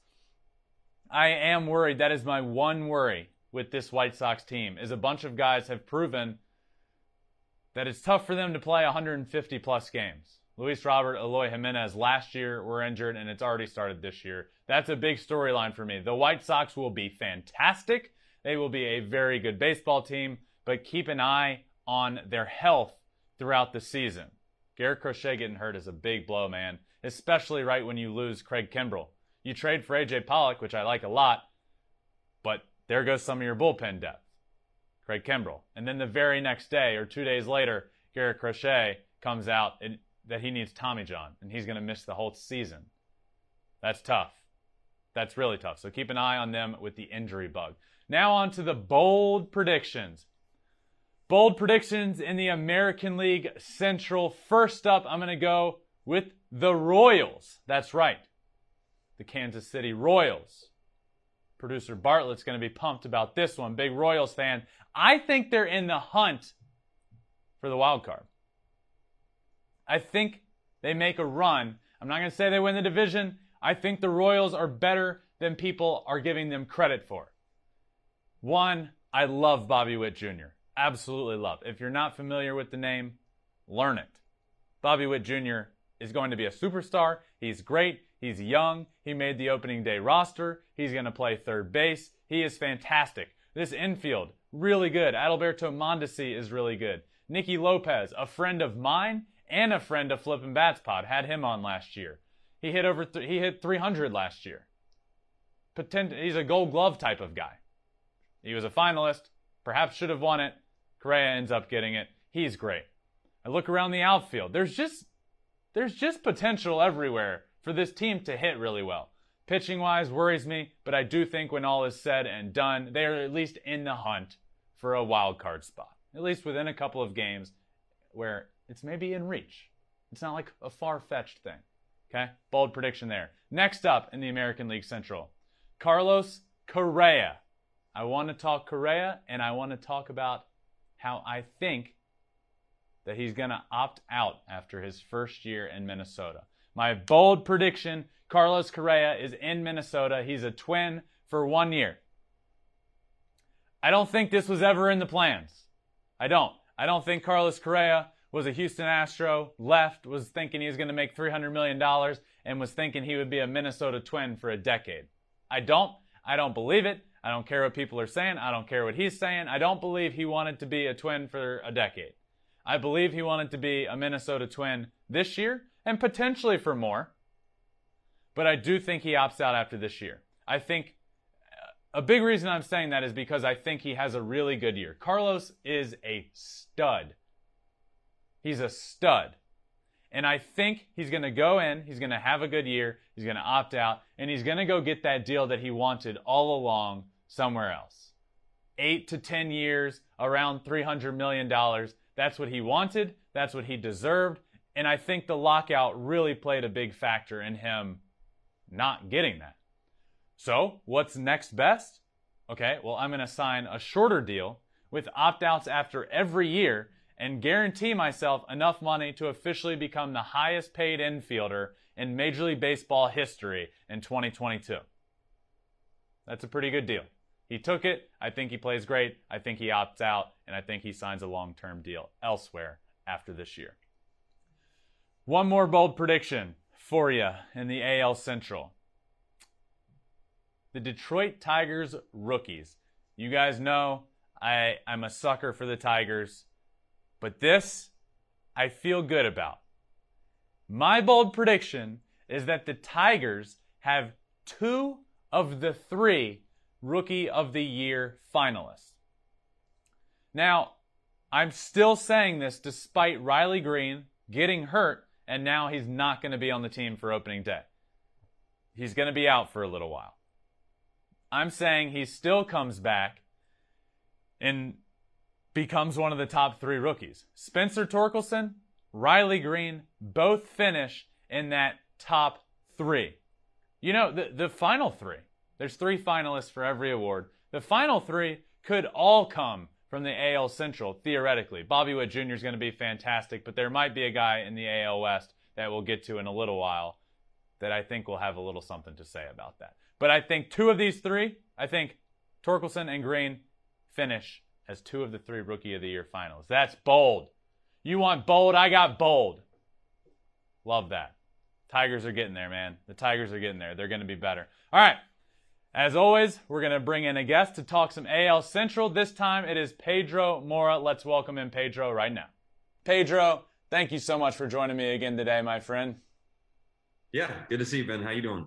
I am worried. That is my one worry with this White Sox team is a bunch of guys have proven that it's tough for them to play 150 plus games. Luis Robert, Eloy Jimenez last year were injured, and it's already started this year. That's a big storyline for me. The White Sox will be fantastic. They will be a very good baseball team, but keep an eye on their health throughout the season. Garrett Crochet getting hurt is a big blow, man, especially right when you lose Craig Kimbrel. You trade for AJ Pollock, which I like a lot, but there goes some of your bullpen depth. Craig Kimbrel. And then the very next day or two days later, Garrett Crochet comes out and that he needs Tommy John and he's going to miss the whole season. That's tough. That's really tough. So keep an eye on them with the injury bug. Now on to the bold predictions. Bold predictions in the American League Central. First up, I'm going to go with the Royals. That's right. The Kansas City Royals. Producer Bartlett's going to be pumped about this one. Big Royals fan. I think they're in the hunt for the wild card. I think they make a run. I'm not going to say they win the division. I think the Royals are better than people are giving them credit for. One, I love Bobby Witt Jr. Absolutely love. If you're not familiar with the name, learn it. Bobby Witt Jr. is going to be a superstar. He's great. He's young. He made the opening day roster. He's going to play third base. He is fantastic. This infield, really good. Adalberto Mondesi is really good. Nicky Lopez, a friend of mine and a friend of Flippin' Bats Pod, had him on last year. He hit over th- he hit 300 last year. Potent- he's a Gold Glove type of guy. He was a finalist, perhaps should have won it. Correa ends up getting it. He's great. I look around the outfield. There's just there's just potential everywhere for this team to hit really well. Pitching wise worries me, but I do think when all is said and done, they are at least in the hunt for a wild card spot. At least within a couple of games where it's maybe in reach. It's not like a far fetched thing. Okay? Bold prediction there. Next up in the American League Central, Carlos Correa. I want to talk Correa and I want to talk about how I think that he's going to opt out after his first year in Minnesota. My bold prediction Carlos Correa is in Minnesota. He's a twin for one year. I don't think this was ever in the plans. I don't. I don't think Carlos Correa was a Houston Astro, left, was thinking he was going to make $300 million, and was thinking he would be a Minnesota twin for a decade. I don't. I don't believe it. I don't care what people are saying. I don't care what he's saying. I don't believe he wanted to be a twin for a decade. I believe he wanted to be a Minnesota twin this year and potentially for more. But I do think he opts out after this year. I think uh, a big reason I'm saying that is because I think he has a really good year. Carlos is a stud. He's a stud. And I think he's going to go in, he's going to have a good year, he's going to opt out, and he's going to go get that deal that he wanted all along somewhere else. Eight to 10 years, around $300 million. That's what he wanted, that's what he deserved, and I think the lockout really played a big factor in him not getting that. So, what's next best? Okay, well, I'm going to sign a shorter deal with opt outs after every year and guarantee myself enough money to officially become the highest paid infielder in Major League Baseball history in 2022. That's a pretty good deal. He took it. I think he plays great. I think he opts out, and I think he signs a long term deal elsewhere after this year. One more bold prediction for you in the AL Central. The Detroit Tigers rookies. You guys know I, I'm a sucker for the Tigers. But this, I feel good about. My bold prediction is that the Tigers have two of the three Rookie of the Year finalists. Now, I'm still saying this despite Riley Greene getting hurt, and now he's not going to be on the team for opening day. He's going to be out for a little while. I'm saying he still comes back and becomes one of the top three rookies. Spencer Torkelson, Riley Greene, both finish in that top three. You know, the, the final three, there's three finalists for every award. The final three could all come from the AL Central, theoretically. Bobby Witt Jr. is going to be fantastic, but there might be a guy in the AL West that we'll get to in a little while that I think will have a little something to say about that. But I think two of these three, I think Torkelson and Greene finish as two of the three Rookie of the Year finals. That's bold. You want bold? I got bold. Love that. Tigers are getting there, man. The Tigers are getting there. They're going to be better. All right. As always, we're going to bring in a guest to talk some AL Central. This time it is Pedro Moura. Let's welcome in Pedro right now. Pedro, thank you so much for joining me again today, my friend. Yeah, good to see you, Ben. How you doing?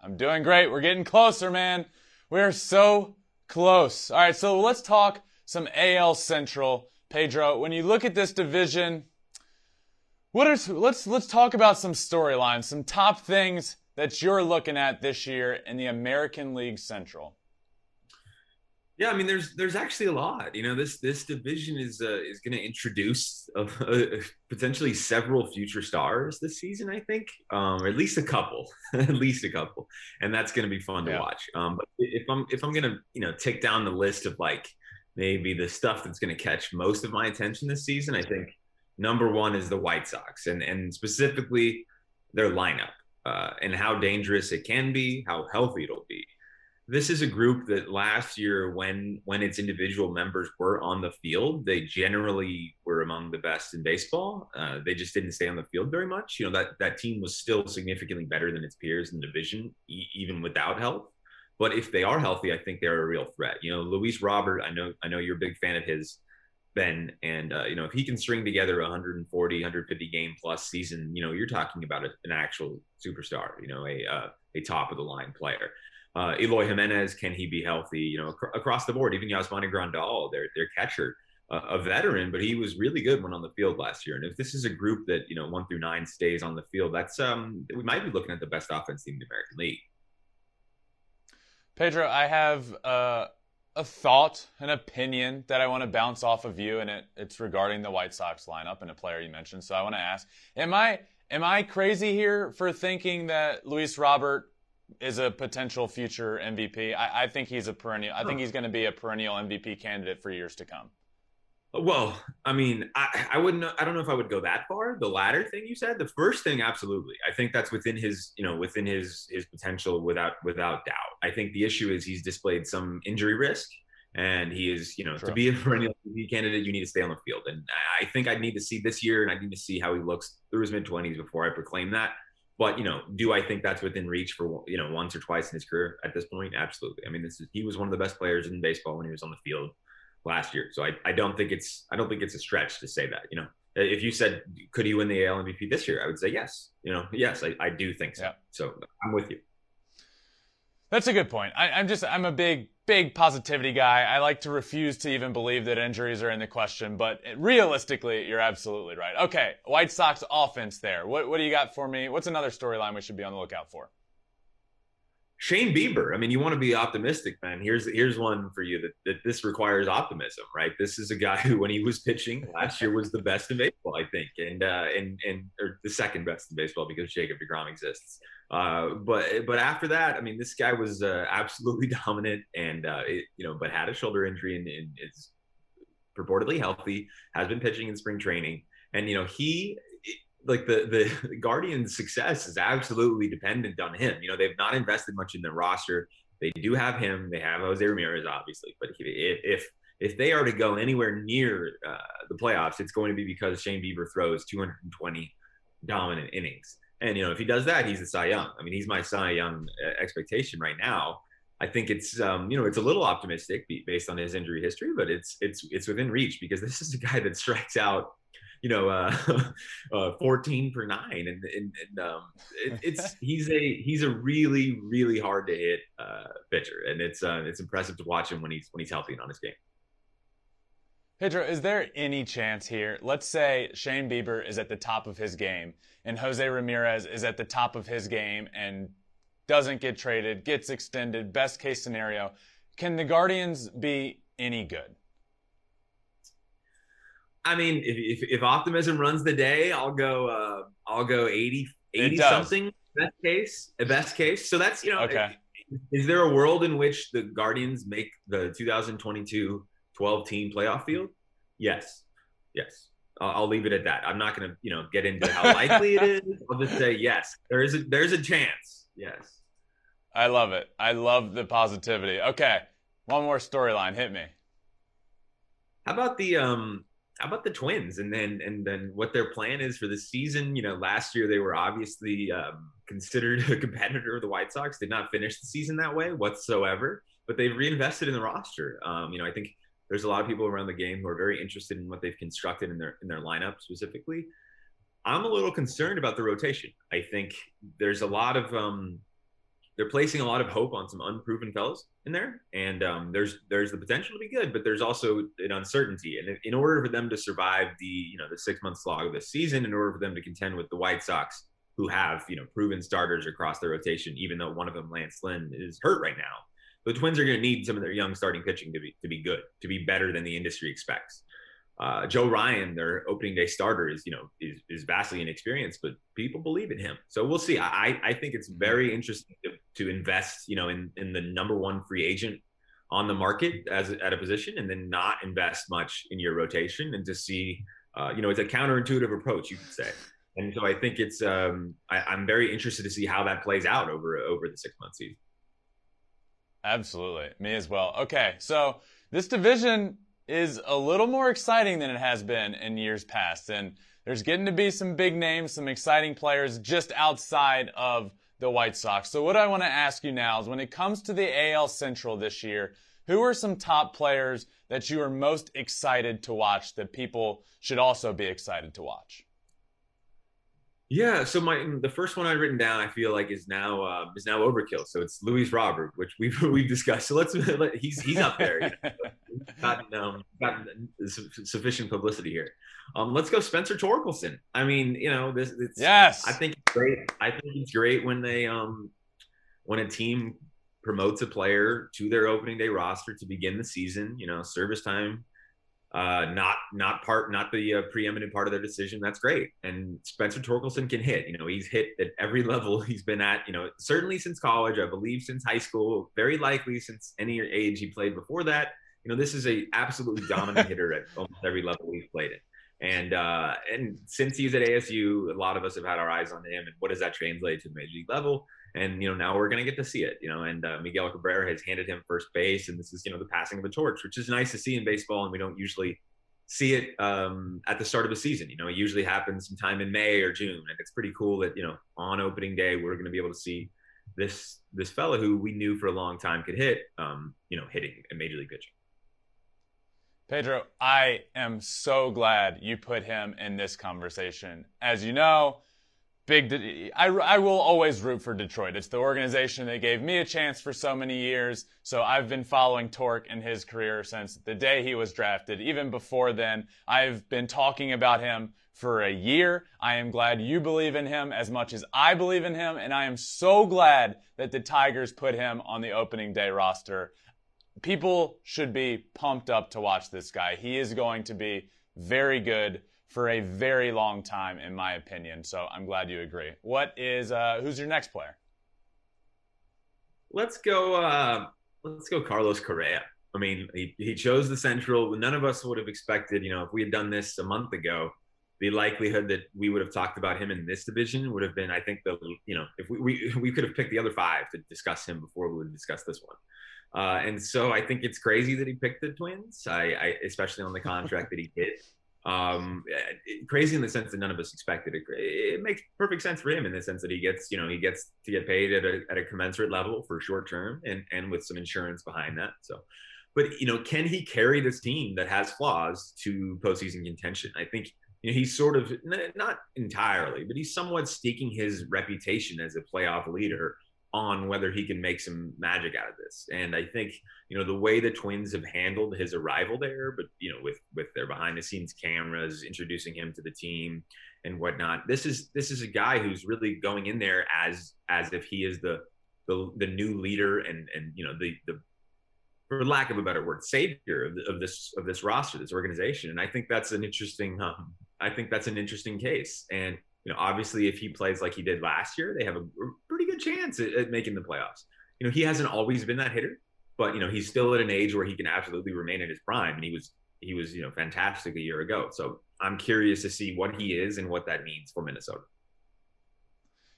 I'm doing great. We're getting closer, man. We're so Close. All right, so let's talk some AL Central. Pedro, when you look at this division, what are let's let's talk about some storylines, some top things that you're looking at this year in the American League Central. Yeah, I mean, there's there's actually a lot. You know, this this division is uh, is going to introduce uh, uh, potentially several future stars this season. I think, um, or at least a couple, [laughs] at least a couple, and that's going to be fun yeah. to watch. Um, but if I'm if I'm going to you know take down the list of like maybe the stuff that's going to catch most of my attention this season, I think number one is the White Sox, and and specifically their lineup uh, and how dangerous it can be, how healthy it'll be. This is a group that last year, when when its individual members were on the field, they generally were among the best in baseball. Uh, they just didn't stay on the field very much. You know that that team was still significantly better than its peers in the division, e- even without health. But if they are healthy, I think they're a real threat. You know, Luis Robert, I know I know you're a big fan of his. Ben. And, uh, you know, if he can string together 140, 150 game plus season, you know, you're talking about a, an actual superstar, you know, a, uh, a top of the line player. Uh, Eloy Jimenez, can he be healthy? You know, ac- across the board, even Yasmani Grandal, their, their catcher, uh, a veteran, but he was really good when on the field last year. And if this is a group that, you know, one through nine stays on the field, that's, um, we might be looking at the best offense team in the American League. Pedro, I have uh, a thought, an opinion that I want to bounce off of you, and it, it's regarding the White Sox lineup and a player you mentioned. So I want to ask: Am I am I crazy here for thinking that Luis Robert is a potential future MVP? I, I think he's a perennial. I think he's going to be a perennial MVP candidate for years to come. Well, I mean, I, I wouldn't. I don't know if I would go that far. The latter thing you said, the first thing, absolutely. I think that's within his, you know, within his his potential without without doubt. I think the issue is he's displayed some injury risk, and he is, you know, True. to be a [laughs] perennial MVP candidate, you need to stay on the field. And I think I'd need to see this year, and I need to see how he looks through his mid twenties before I proclaim that. But you know, do I think that's within reach for you know once or twice in his career at this point? Absolutely. I mean, this is he was one of the best players in baseball when he was on the field last year. So I, I don't think it's I don't think it's a stretch to say that. You know, if you said could he win the AL MVP this year, I would say yes. You know, yes, I, I do think so. Yeah. So I'm with you. That's a good point. I, I'm just I'm a big big positivity guy. I like to refuse to even believe that injuries are in the question, but realistically, you're absolutely right. Okay, White Sox offense there. What what do you got for me? What's another storyline we should be on the lookout for? Shane Bieber. I mean, you want to be optimistic, man. Here's here's one for you that, that this requires optimism, right? This is a guy [laughs] who, when he was pitching last year, was the best in baseball, I think, and uh, and and or the second best in baseball because Jacob Degrom exists. Uh, but but after that, I mean, this guy was uh, absolutely [laughs] dominant, and uh, it, you know, but had a shoulder injury and, and is purportedly healthy. Has been pitching in spring training, and you know, he like the the [laughs] Guardians' success is absolutely dependent on him. You know, they've not invested much in their roster. They do have him. They have Jose Ramirez, obviously. But if if if they are to go anywhere near uh, the playoffs, it's going to be because Shane Bieber throws 220 dominant innings. And you know, if he does that, he's a Cy Young. I mean, he's my Cy Young uh, expectation right now. I think it's um, you know it's a little optimistic based on his injury history, but it's it's it's within reach because [laughs] this is a guy that strikes out you know, uh, [laughs] uh, 14 per nine. And, and, and um, it, it's, [laughs] he's a, he's a really, really hard to hit uh, pitcher. And it's, uh, it's impressive to watch him when he's, when he's healthy and on his game. Pedro, is there any chance here? Let's say Shane Bieber is at the top of his game and Jose Ramirez is at the top of his game and doesn't get traded, gets extended, best case scenario. Can the Guardians be any good? I mean, if, if, if, optimism runs the day, I'll go. Uh, I'll go 80, 80 something. Best case, best case. So that's you know. Okay. Is there a world in which the Guardians make the 2022 12 team playoff field? Yes. Yes. I'll, I'll leave it at that. I'm not going to you know get into how likely it is. I'll just say yes. There is a there's a chance. Yes. I love it. I love the positivity. Okay. One more storyline. Hit me. How about the um how about the Twins and then and then what their plan is for the season? You know, last year they were obviously um, considered a competitor of the White Sox. Did not finish the season that way whatsoever, but they've reinvested in the roster. Um, you know, I think there's a lot of people around the game who are very interested in what they've constructed in their in their lineup specifically. I'm a little concerned about the rotation. I think there's a lot of um, they're placing a lot of hope on some unproven fellows in there, and um, there's there's the potential to be good, but there's also an uncertainty. And in order for them to survive the you know the six month slog of the season, in order for them to contend with the White Sox, who have you know proven starters across their rotation, even though one of them, Lance Lynn, is hurt right now, the Twins are going to need some of their young starting pitching to be to be good, to be better than the industry expects uh, Joe Ryan, their opening day starter, is you know is, is vastly inexperienced, but people believe in him. So we'll see. I I think it's very interesting to, to invest you know in in the number one free agent on the market as at a position, and then not invest much in your rotation, and to see uh, you know it's a counterintuitive approach you could say. and so I think it's um, I, am very interested to see how that plays out over over the six month season. Absolutely, me as well. Okay, so this division is a little more exciting than it has been in years past, and there's getting to be some big names, some exciting players just outside of the White Sox. So what I want to ask you now is when it comes to the AL Central this year, who are some top players that you are most excited to watch that people should also be excited to watch? Yeah, so my the first one I've written down, I feel like is now uh, is now overkill. So it's Luis Robert, which we've [laughs] we've discussed. So let's [laughs] let, he's he's up there. You know? [laughs] gotten, um, gotten sufficient publicity here. Um, let's go Spencer Torkelson. I mean, you know, this. It's, yes, I think it's great. I think it's great when they um when a team promotes a player to their opening day roster to begin the season. You know, service time uh, not not part not the uh, preeminent part of their decision. That's great. And Spencer Torkelson can hit. You know, he's hit at every [laughs] level he's been at. You know, certainly since college, I believe since high school, very likely since any age he played before that. You know, this is a absolutely [laughs] dominant hitter at almost every level he's played at. And uh, and since he's at ASU, a lot of us have had our eyes on him. And what does that translate to the major league level? And you know now we're going to get to see it you know and uh, miguel cabrera has handed him first base and this is you know the passing of a torch which is nice to see in baseball and we don't usually see it um, at the start of the season you know it usually happens sometime in may or june and it's pretty cool that you know on opening day we're going to be able to see this this fella who we knew for a long time could hit um, you know hitting a major league pitcher Pedro, I am so glad you put him in this conversation. As you know, big. De- I, I will always root for Detroit. It's the organization that gave me a chance for so many years. So I've been following Tork and his career since the day he was drafted. Even before then, I've been talking about him for a year. I am glad you believe in him as much as I believe in him. And I am so glad that the Tigers put him on the opening day roster. People should be pumped up to watch this guy. He is going to be very good for a very long time, in my opinion. So I'm glad you agree. What is uh, who's your next player? Let's go. Uh, let's go, Carlos Correa. I mean, he, he chose the Central. None of us would have expected, you know, if we had done this a month ago, the likelihood that we would have talked about him in this division would have been, I think, the you know, if we we, we could have picked the other five to discuss him before we would discuss this one. Uh, and so I think it's crazy that he picked the Twins. I, I especially on the contract that he did. Um, crazy in the sense that none of us expected it. It makes perfect sense for him in the sense that he gets, you know, he gets to get paid at a, at a commensurate level for short term and, and with some insurance behind that. So, but you know, can he carry this team that has flaws to postseason contention? I think you know, he's sort of not entirely, but he's somewhat staking his reputation as a playoff leader on whether he can make some magic out of this. And I think, you know, the way the Twins have handled his arrival there, but you know, with with their behind the scenes cameras, introducing him to the team and whatnot, this is this is a guy who's really going in there as as if he is the the, the new leader and and you know the the for lack of a better word, savior of, of this of this roster, this organization. And I think that's an interesting. Um, I think that's an interesting case. And you know, obviously, if he plays like he did last year, they have a pretty good chance at, at making the playoffs. You know, he hasn't always been that hitter, but you know, he's still at an age where he can absolutely remain in his prime, and he was he was you know fantastic a year ago. So I'm curious to see what he is and what that means for Minnesota.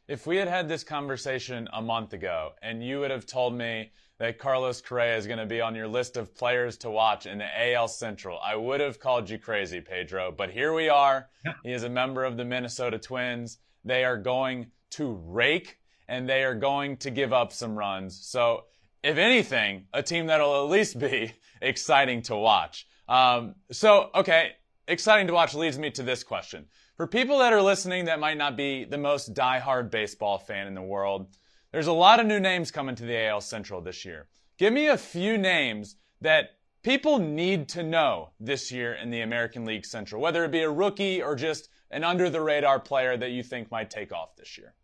If we had had this conversation a month ago, and you would have told me that Carlos Correa is going to be on your list of players to watch in the AL Central. I would have called you crazy, Pedro, but here we are. Yeah. He is a member of the Minnesota Twins. They are going to rake and they are going to give up some runs. So, if anything, a team that'll at least be [laughs] exciting to watch. Um, so, okay, exciting to watch leads me to this question. For people that are listening that might not be the most diehard baseball fan in the world, there's a lot of new names coming to the AL Central this year. Give me a few names that people need to know this year in the American League Central, whether it be a rookie or just an under the radar player that you think might take off this year.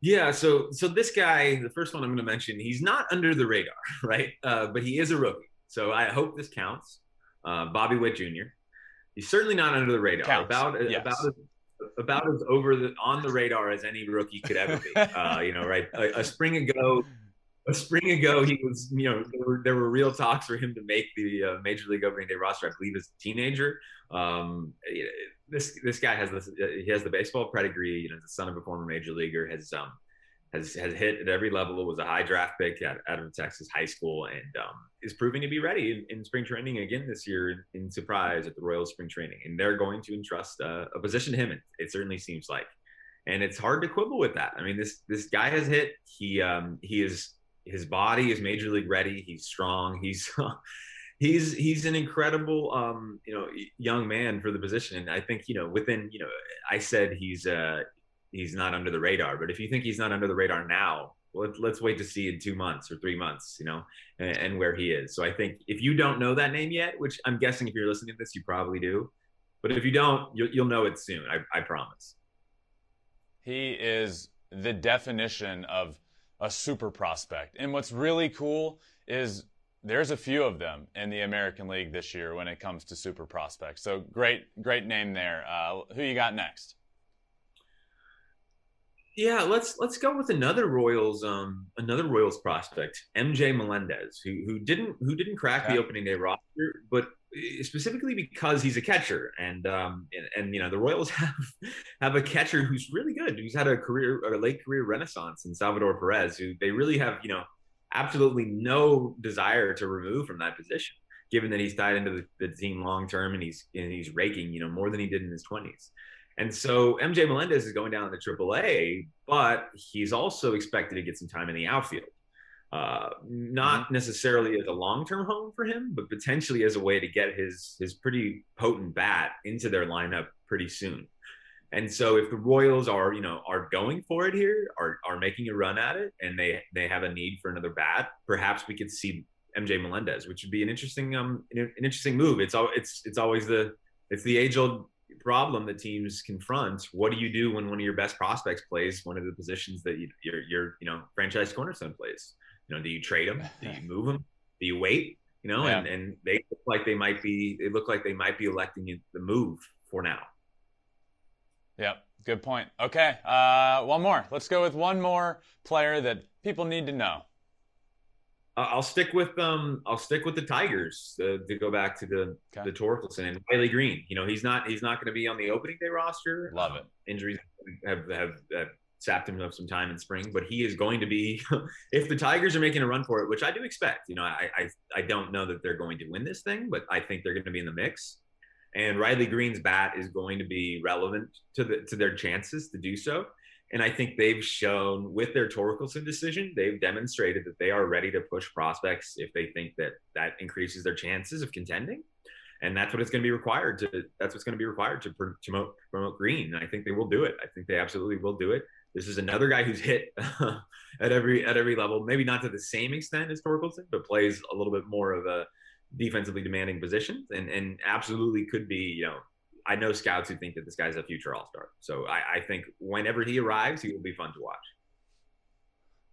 Yeah, so so this guy, the first one I'm going to mention, he's not under the radar, [laughs] right? Uh, but he is a rookie, so I hope this counts. Uh, Bobby Witt Jr. He's certainly not under the radar. Counts. About yes. about about as over the on the radar as any rookie could ever be. Uh, you know, right? A, a, spring ago, a spring ago, he was, you know, there were, there were real talks for him to make the uh, Major League Opening Day roster. I believe as a teenager. Um, this this guy has this. He has the baseball pedigree. You know, the son of a former major leaguer. Has um has has hit at every level. It was a high draft pick out, out of Texas high school, and um, is proving to be ready in, in, spring training again this year in surprise at the Royals spring training. And they're going to entrust uh, a position to him. It certainly seems like, and it's hard to quibble with that. I mean, this this guy has hit. He um he is his body is major league ready. He's strong. He's [laughs] he's he's an incredible um you know young man for the position. And I think you know within you know I said he's uh he's not under the radar. But if you think he's not under the radar now, let's let's wait to see in two months or three months, you know, and, and, where he is. So I think if you don't know that name yet, which I'm guessing if you're listening to this, you probably do, but if you don't, you'll, you'll know it soon. I, I promise. He is the definition of a super prospect. And what's really cool is there's a few of them in the American League this year when it comes to super prospects. So great, great name there. Uh, who you got next? Yeah, let's let's go with another Royals um another Royals prospect, MJ Melendez, who who didn't who didn't crack yeah. the opening day roster, but eh, specifically because he's a catcher and um and, and, you know the Royals [laughs] have have a catcher who's really good, who's had a career a late career renaissance in Salvador Perez, who they really have, you know, absolutely no desire to remove from that position, given that he's tied into the, the team long term and he's and he's raking, you know, more than he did in his twenties. And so MJ Melendez is going down to the AAA, but he's also expected to get some time in the outfield. Uh, not mm-hmm. necessarily as a long-term home for him, but potentially as a way to get his his pretty potent bat into their lineup pretty soon. And so if the Royals are, you know, are going for it here, are are making a run at it, and they they have a need for another bat, perhaps we could see MJ Melendez, which would be an interesting um an, interesting move. It's all it's it's always the it's the age old problem that teams confront. What do you do when one of your best prospects plays one of the positions that you, your your you know franchise cornerstone plays? You know, do you trade them? Do you [laughs] move them? Do you wait? You know, yeah. and and they look like they might be they look like they might be electing the move for now. Yep, good point. Okay, uh, one more. Let's go with one more player that people need to know. I'll stick with um I'll stick with the Tigers uh, to go back to the okay. the Torkelson and Riley Greene. You know he's not he's not going to be on the opening day roster. Love it. injuries have, have have sapped him of some time in spring, but he is going to be. [laughs] if the Tigers are making a run for it, which I do expect, you know, I I I don't know that they're going to win this thing, but I think they're going to be in the mix. And Riley Greene's bat is going to be relevant to the to their chances to do so. And I think they've shown with their Torkelson decision, they've demonstrated that they are ready to push prospects if they think that that increases their chances of contending. And that's what it's going to be required to. That's what's going to be required to promote promote Greene. And I think they will do it. I think they absolutely will do it. This is another guy who's hit [laughs] at every at every level. Maybe not to the same extent as Torkelson, but plays a little bit more of a defensively demanding position, and and absolutely could be you know I know scouts who think that this guy's a future All Star. So I, I, think whenever he arrives, he will be fun to watch.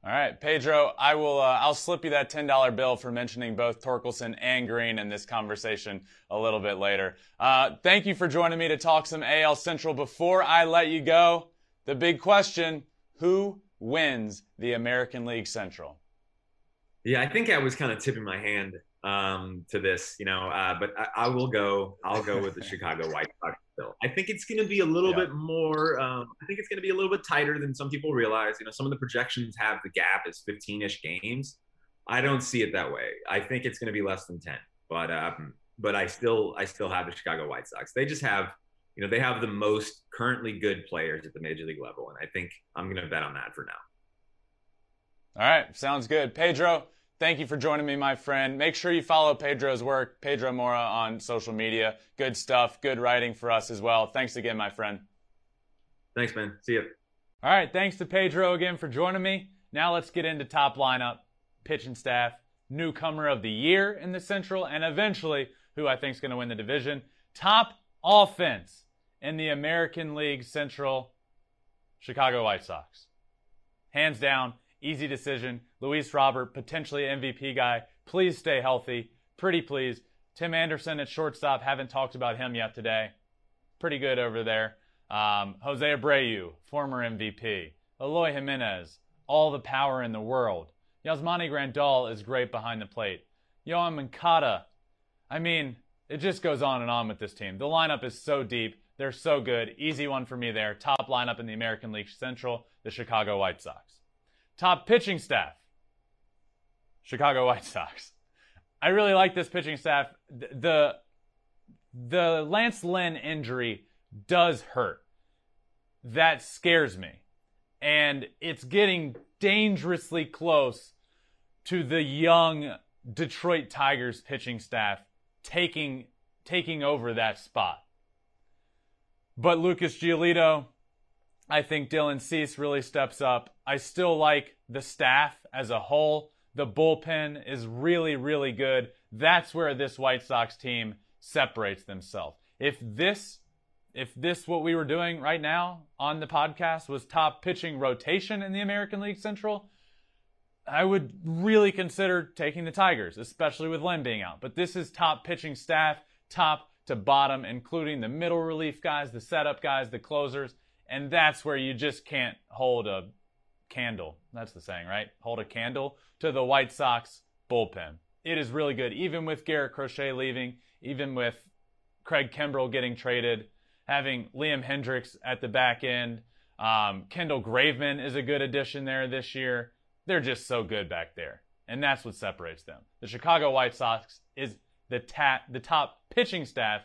All right, Pedro, I will. Uh, I'll slip you that ten dollar bill for mentioning both Torkelson and Greene in this conversation a little bit later. Uh, thank you for joining me to talk some AL Central. Before I let you go, the big question: Who wins the American League Central? Yeah, I think I was kind of tipping my hand um, to this, you know. Uh, but I, I, will go. I'll go with the [laughs] Chicago White Sox. Still, I think it's going to be a little yeah. bit more. Um, I think it's going to be a little bit tighter than some people realize. You know, some of the projections have the gap as 15ish games. I don't see it that way. I think it's going to be less than 10. But um, but I still I still have the Chicago White Sox. They just have you know they have the most currently good players at the major league level, and I think I'm going to bet on that for now. All right, sounds good, Pedro. Thank you for joining me, my friend. Make sure you follow Pedro's work, Pedro Moura, on social media. Good stuff, good writing for us as well. Thanks again, my friend. Thanks, man. See you. All right, thanks to Pedro again for joining me. Now let's get into top lineup, pitching staff, newcomer of the year in the Central, and eventually who I think is going to win the division. Top offense in the American League Central, Chicago White Sox. Hands down, Easy decision. Luis Robert, potentially MVP guy. Please stay healthy. Pretty please. Tim Anderson at shortstop. Haven't talked about him yet today. Pretty good over there. Um, Jose Abreu, former MVP. Eloy Jimenez, all the power in the world. Yasmani Grandal is great behind the plate. Yoan Moncada. I mean, it just goes on and on with this team. The lineup is so deep. They're so good. Easy one for me there. Top lineup in the American League Central, the Chicago White Sox. Top pitching staff, Chicago White Sox. I really like this pitching staff. The the Lance Lynn injury does hurt. That scares me. And it's getting dangerously close to the young Detroit Tigers pitching staff taking taking over that spot. But Lucas Giolito, I think Dylan Cease really steps up. I still like the staff as a whole. The bullpen is really, really good. That's where this White Sox team separates themselves. If this if this what we were doing right now on the podcast was top pitching rotation in the American League Central, I would really consider taking the Tigers, especially with Lynn being out. But this is top pitching staff, top to bottom, including the middle relief guys, the setup guys, the closers, and that's where you just can't hold a candle. That's the saying, right? Hold a candle to the White Sox bullpen. It is really good, even with Garrett Crochet leaving, even with Craig Kimbrel getting traded, having Liam Hendriks at the back end. Um, Kendall Graveman is a good addition there this year. They're just so good back there. And that's what separates them. The Chicago White Sox is the, ta- the top pitching staff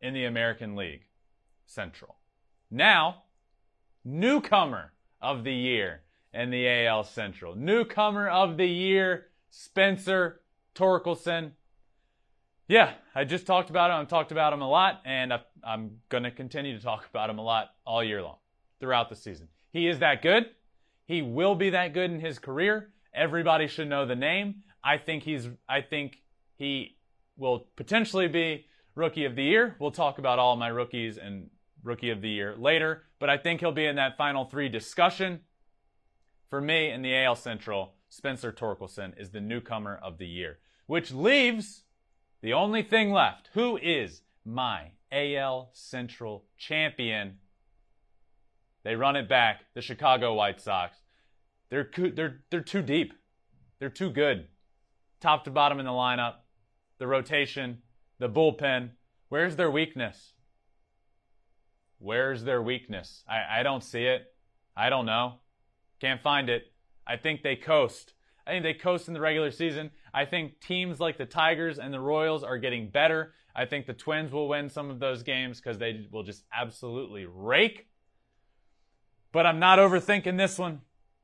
in the American League Central. Now, newcomer of the year in the AL Central. Newcomer of the year, Spencer Torkelson. Yeah, I just talked about him. I've talked about him a lot, and I'm going to continue to talk about him a lot all year long throughout the season. He is that good. He will be that good in his career. Everybody should know the name. I think he's I think he will potentially be rookie of the year. We'll talk about all my rookies and rookie of the year later, but I think he'll be in that final 3 discussion. For me in the AL Central, Spencer Torkelson is the newcomer of the year, which leaves the only thing left. Who is my AL Central champion? They run it back, the Chicago White Sox. They're they're they're too deep. They're too good. Top to bottom in the lineup, the rotation, the bullpen. Where's their weakness? Where's their weakness? I, I don't see it. I don't know. Can't find it. I think they coast. I think they coast in the regular season. I think teams like the Tigers and the Royals are getting better. I think the Twins will win some of those games because they will just absolutely rake. But I'm not overthinking this one.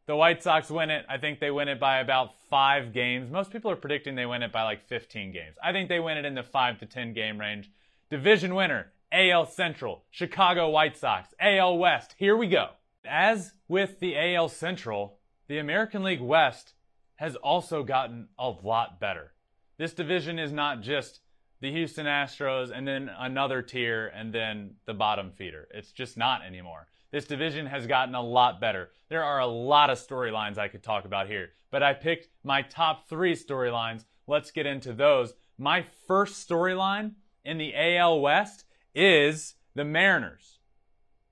The White Sox win it. I think they win it by about five games. Most people are predicting they win it by like 15 games. I think they win it in the five to 10 game range. Division winner, AL Central, Chicago White Sox, AL West. Here we go. As with the AL Central, the American League West has also gotten a lot better. This division is not just the Houston Astros and then another tier and then the bottom feeder. It's just not anymore. This division has gotten a lot better. There are a lot of storylines I could talk about here, but I picked my top three storylines. Let's get into those. My first storyline in the AL West is the Mariners.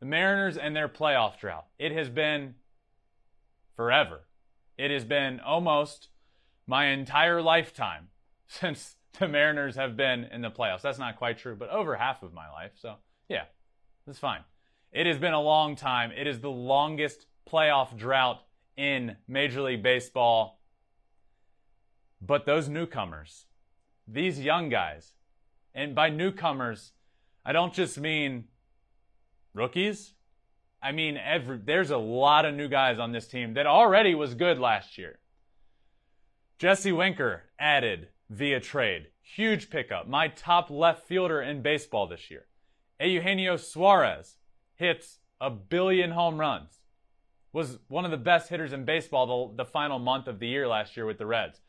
The Mariners and their playoff drought. It has been forever. It has been almost my entire lifetime [laughs] since the Mariners have been in the playoffs. That's not quite true, but over half of my life. So, yeah, that's fine. It has been a long time. It is the longest playoff drought in Major League Baseball. But those newcomers, these young guys, and by newcomers, I don't just mean rookies. I mean every there's a lot of new guys on this team that already was good last year. Jesse Winker added via trade. Huge pickup. My top left fielder in baseball this year. Eugenio Suarez hits a billion home runs. Was one of the best hitters in baseball the, the final month of the year last year with the Reds.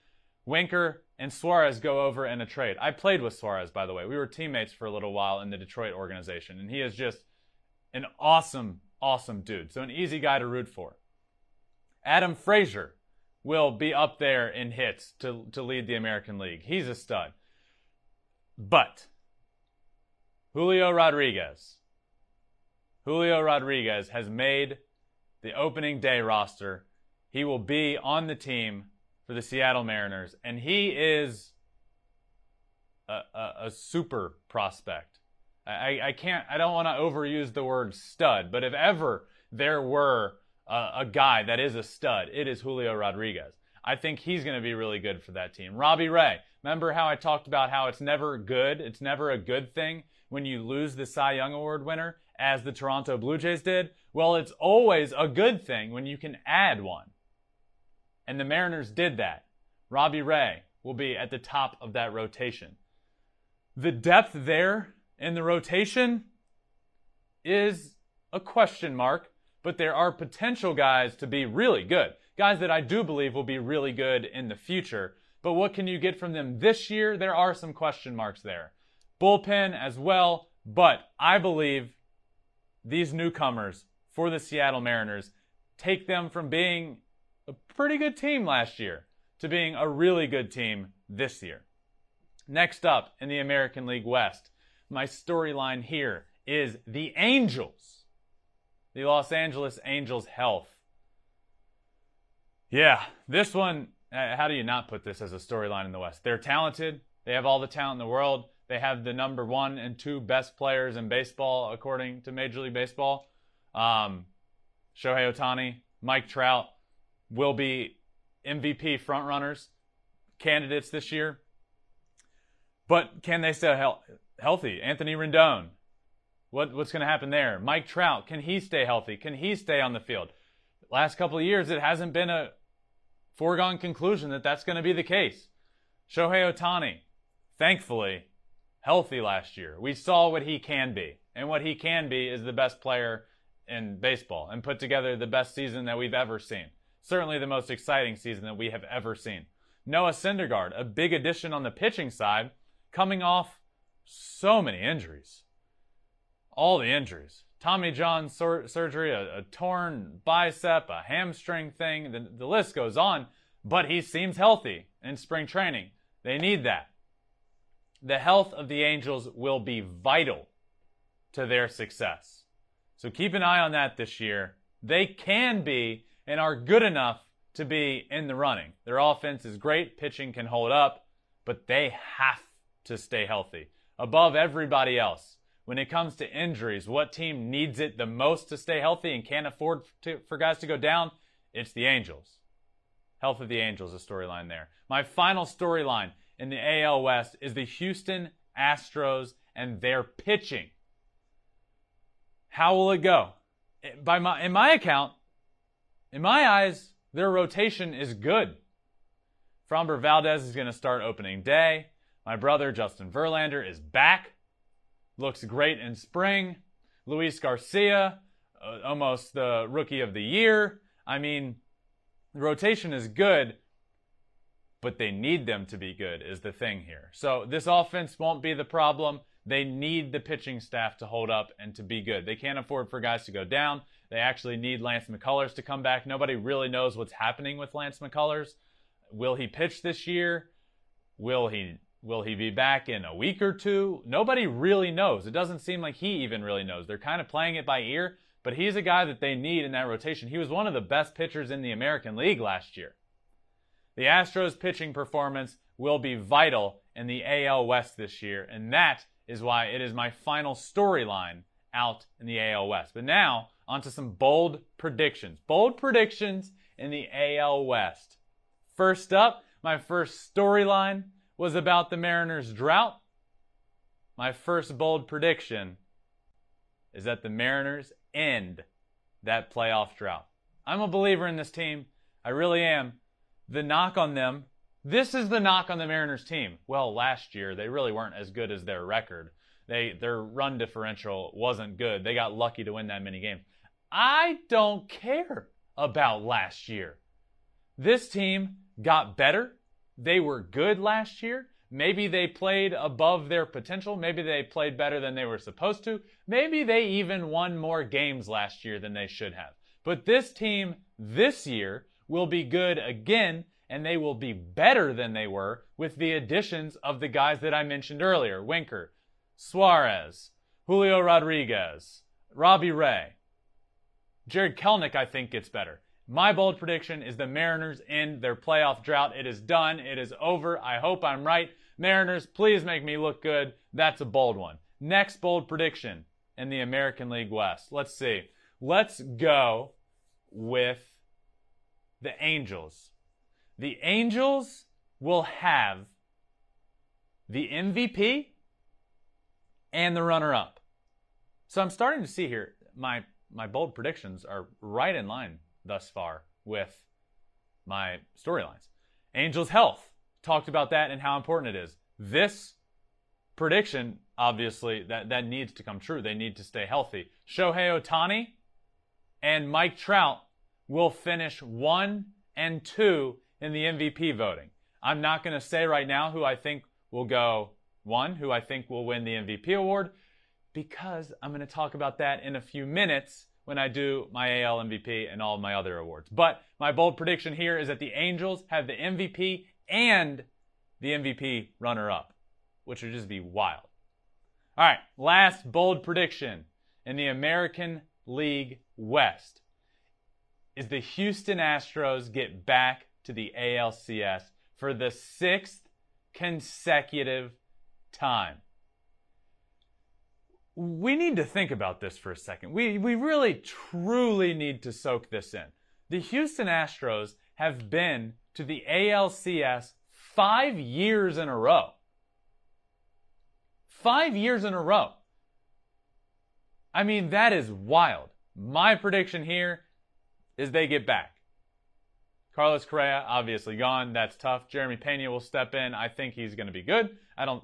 Winker and Suarez go over in a trade. I played with Suarez, by the way. We were teammates for a little while in the Detroit organization, and he is just an awesome, awesome dude. So, an easy guy to root for. Adam Frazier will be up there in hits to, to lead the American League. He's a stud. But Julio Rodriguez, Julio Rodriguez has made the opening day roster. He will be on the team for the Seattle Mariners, and he is a, a, a super prospect. I, I can't, I don't want to overuse the word stud, but if ever there were a, a guy that is a stud, it is Julio Rodriguez. I think he's going to be really good for that team. Robbie Ray, remember how I talked about how it's never good, it's never a good thing when you lose the Cy Young Award winner, as the Toronto Blue Jays did? Well, it's always a good thing when you can add one. And the Mariners did that. Robbie Ray will be at the top of that rotation. The depth there in the rotation is a question mark, but there are potential guys to be really good. Guys that I do believe will be really good in the future. But what can you get from them this year? There are some question marks there. Bullpen as well, but I believe these newcomers for the Seattle Mariners take them from being a pretty good team last year to being a really good team this year. Next up in the American League West, my storyline here is the Angels. The Los Angeles Angels health. Yeah, this one, uh, how do you not put this as a storyline in the West? They're talented. They have all the talent in the world. They have the number one and two best players in baseball, according to Major League Baseball. Um, Shohei Ohtani, Mike Trout will be MVP frontrunners, candidates this year. But can they stay he- healthy? Anthony Rendon, what, what's going to happen there? Mike Trout, can he stay healthy? Can he stay on the field? Last couple of years, it hasn't been a foregone conclusion that that's going to be the case. Shohei Ohtani, thankfully, healthy last year. We saw what he can be. And what he can be is the best player in baseball and put together the best season that we've ever seen. Certainly the most exciting season that we have ever seen. Noah Syndergaard, a big addition on the pitching side, coming off so many injuries. All the injuries. Tommy John sur- surgery, a, a, torn bicep, a hamstring thing, the, the list goes on, but he seems healthy in spring training. They need that the health of the Angels will be vital to their success. So keep an eye on that this year. They can be and are good enough to be in the running. Their offense is great, pitching can hold up, but they have to stay healthy above everybody else. When it comes to injuries, what team needs it the most to stay healthy and can't afford to, for guys to go down? It's the Angels. Health of the Angels, a storyline there. My final storyline in the AL West is the Houston Astros and their pitching. How will it go? By my, in my account, in my eyes, their rotation is good. Framber Valdez is going to start opening day. My brother Justin Verlander is back. Looks great in spring. Luis Garcia, uh, almost the rookie of the year. I mean, rotation is good, but they need them to be good is the thing here. So this offense won't be the problem. They need the pitching staff to hold up and to be good. They can't afford for guys to go down. They actually need Lance McCullers to come back. Nobody really knows what's happening with Lance McCullers. Will he pitch this year? Will he will he be back in a week or two? Nobody really knows. It doesn't seem like he even really knows. They're kind of playing it by ear, but he's a guy that they need in that rotation. He was one of the best pitchers in the American League last year. The Astros pitching performance will be vital in the AL West this year, and that is why it is my final storyline out in the AL West. But now, onto some bold predictions. Bold predictions in the AL West. First up, my first storyline was about the Mariners' drought. My first bold prediction is that the Mariners end that playoff drought. I'm a believer in this team. I really am the knock on them. This is the knock on the Mariners team. Well, last year they really weren't as good as their record. They their run differential wasn't good. They got lucky to win that many games. I don't care about last year. This team got better. They were good last year. Maybe they played above their potential. Maybe they played better than they were supposed to. Maybe they even won more games last year than they should have. But this team this year will be good again and they will be better than they were with the additions of the guys that I mentioned earlier Winker, Suarez, Julio Rodriguez, Robbie Ray. Jarred Kelenic, I think, gets better. My bold prediction is the Mariners end their playoff drought. It is done. It is over. I hope I'm right. Mariners, please make me look good. That's a bold one. Next bold prediction in the American League West. Let's see. Let's go with the Angels. The Angels will have the MVP and the runner up. So I'm starting to see here my my bold predictions are right in line thus far with my storylines. Angels health. Talked about that and how important it is. This prediction, obviously, that, that needs to come true. They need to stay healthy. Shohei Ohtani and Mike Trout will finish one and two in the MVP voting. I'm not going to say right now who I think will go one, who I think will win the MVP award, because I'm going to talk about that in a few minutes when I do my AL MVP and all of my other awards. But my bold prediction here is that the Angels have the MVP and the MVP runner up, which would just be wild. All right, last bold prediction in the American League West is the Houston Astros get back to the ALCS for the sixth consecutive time. We need to think about this for a second. We, we really, truly need to soak this in. The Houston Astros have been to the ALCS five years in a row. Five years in a row. I mean, that is wild. My prediction here is they get back. Carlos Correa, obviously gone. That's tough. Jeremy Pena will step in. I think he's going to be good. I don't,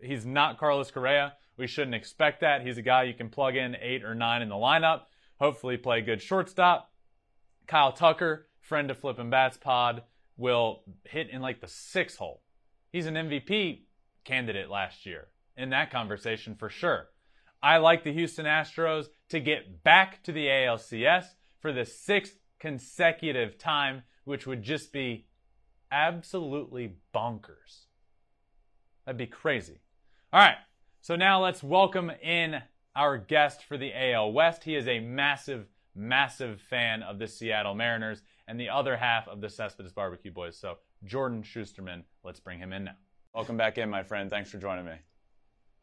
he's not Carlos Correa. We shouldn't expect that. He's a guy you can plug in eight or nine in the lineup. Hopefully, play good shortstop. Kyle Tucker, friend of Flippin' Bats Pod, will hit in like the six hole. He's an MVP candidate last year in that conversation for sure. I like the Houston Astros to get back to the ALCS for the sixth consecutive time, which would just be absolutely bonkers. That'd be crazy. All right, so now let's welcome in our guest for the AL West. He is a massive, massive fan of the Seattle Mariners and the other half of the Cespedes Barbecue Boys. So, Jordan Shusterman, let's bring him in now. Welcome back in, my friend. Thanks for joining me.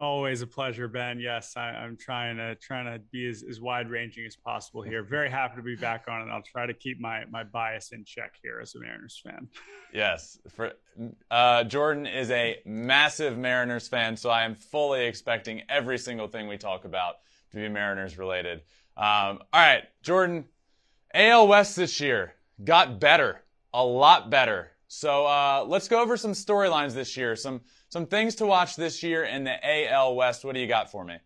Always a pleasure, Ben. Yes, I, am trying to trying to be as, as wide ranging as possible here. Very happy to be back on, and I'll try to keep my my bias in check here as a Mariners fan. [laughs] Yes, for uh, Jordan is a massive Mariners fan, so I am fully expecting every single thing we talk about to be Mariners related. Um, all right, Jordan, AL West this year got better, a lot better. So uh, let's go over some storylines this year. Some some things to watch this year in the AL West. What do you got for me?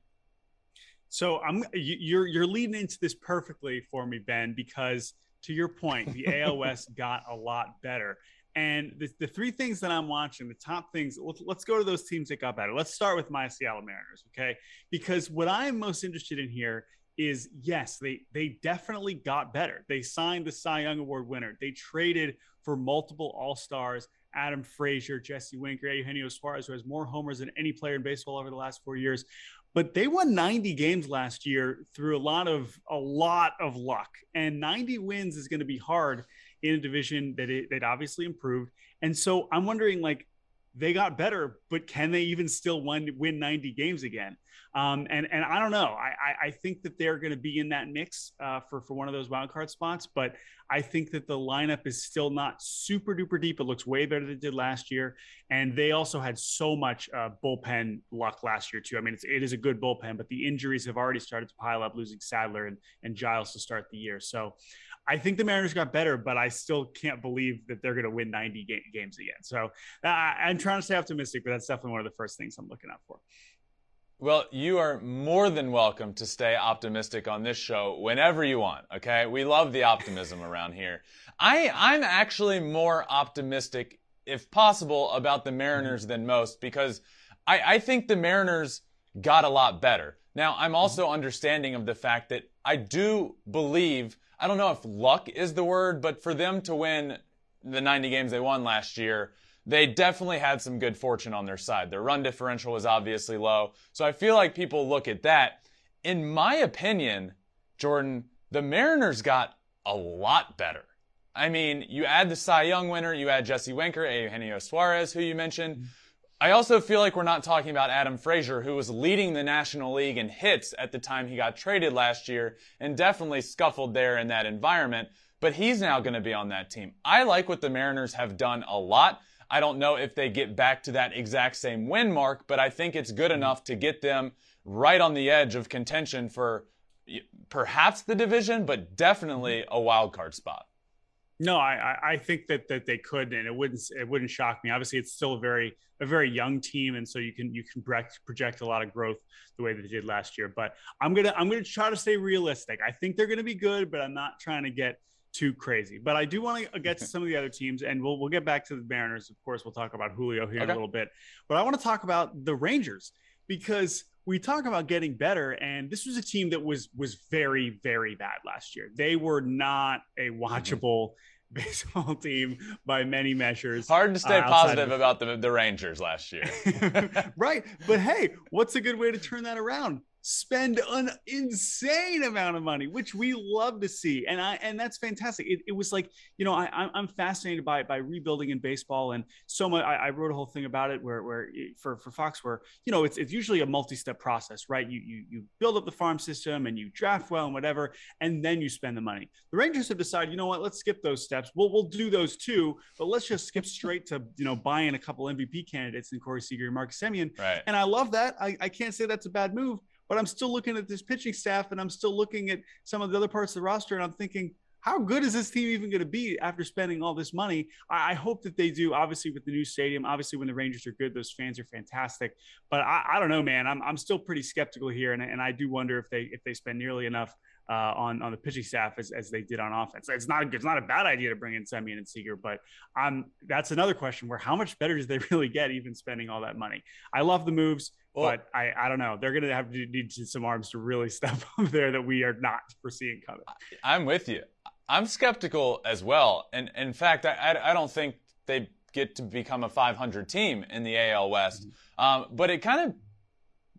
So I'm you're you're leading into this perfectly for me, Ben, because to your point, the [laughs] AL West got a lot better. And the, the three things that I'm watching, the top things, let's, let's go to those teams that got better. Let's start with my Seattle Mariners, okay? Because what I'm most interested in here is yes, they they definitely got better. They signed the Cy Young Award winner. They traded for multiple All Stars. Adam Frazier, Jesse Winker, Eugenio Suarez, who has more homers than any player in baseball over the last four years. But they won 90 games last year through a lot of a lot of luck, and 90 wins is going to be hard in a division that it, that obviously improved. And so I'm wondering, like, they got better, but can they even still win win 90 games again? Um, and and I don't know. I I, I think that they're going to be in that mix uh, for for one of those wild card spots, but I think that the lineup is still not super duper deep. It looks way better than it did last year, and they also had so much uh, bullpen luck last year too. I mean, it's, it is a good bullpen, but the injuries have already started to pile up, losing Sadler and and Giles to start the year. So I think the Mariners got better, but I still can't believe that they're going to win 90 ga- games again. So uh, I'm trying to stay optimistic, but that's definitely one of the first things I'm looking out for. Well, you are more than welcome to stay optimistic on this show whenever you want, okay? We love the optimism [laughs] around here. I, I'm actually more optimistic, if possible, about the Mariners than most because I, I think the Mariners got a lot better. Now, I'm also understanding of the fact that I do believe I don't know if luck is the word, but for them to win the 90 games they won last year, they definitely had some good fortune on their side. Their run differential was obviously low. So I feel like people look at that. In my opinion, Jordan, the Mariners got a lot better. I mean, you add the Cy Young winner, you add Jesse Winker, Eugenio Suarez, who you mentioned. I also feel like we're not talking about Adam Frazier, who was leading the National League in hits at the time he got traded last year and definitely scuffled there in that environment. But he's now going to be on that team. I like what the Mariners have done a lot. I don't know if they get back to that exact same win mark, but I think it's good enough to get them right on the edge of contention for perhaps the division, but definitely a wild card spot. No, I, I think that that they could, and it wouldn't it wouldn't shock me. Obviously, it's still a very a very young team, and so you can you can project a lot of growth the way that they did last year. But I'm gonna I'm gonna try to stay realistic. I think they're gonna be good, but I'm not trying to get too crazy. But I do want to [laughs] get to some of the other teams, and we'll we'll get back to the Mariners. Of course, we'll talk about Julio here okay. in a little bit. But I want to talk about the Rangers because we talk about getting better and this was a team that was was very very bad last year they were not a mm-hmm. watchable baseball [laughs] team by many measures hard to stay uh, positive of- about the, the rangers last year. [laughs] Right but hey what's a good way to turn that around spend an insane amount of money, which we love to see, and I and that's fantastic. It, it was like you know I I'm fascinated by by rebuilding in baseball, and so much. I, I wrote a whole thing about it where where for for Fox where you know it's it's usually a multi step process, right? You you you build up the farm system and you draft well and whatever, and then you spend the money. The Rangers have decided, you know what? Let's skip those steps. We'll we'll do those too, but let's just skip straight to you know buying a couple MVP candidates in Corey Seager and Marcus Semien. Right. And I love that. I, I can't say that's a bad move but I'm still looking at this pitching staff and I'm still looking at some of the other parts of the roster and I'm thinking, how good is this team even going to be after spending all this money? I, I, hope that they do. Obviously, with the new stadium, obviously when the Rangers are good, those fans are fantastic. But I, I don't know, man. I'm, I'm still pretty skeptical here, and, and I do wonder if they if they spend nearly enough uh, on on the pitching staff as, as they did on offense. It's not a, it's not a bad idea to bring in Semien and Seager, but um, that's another question where how much better does they [laughs] really get even spending all that money? I love the moves. Well, but I, I don't know. They're going to have to need some arms to really [laughs] step up there that we are not foreseeing coming. I'm with you. I'm skeptical as well. And in fact, I, I don't think they get to become a 500 team in the AL West. Mm-hmm. Um, but it kind of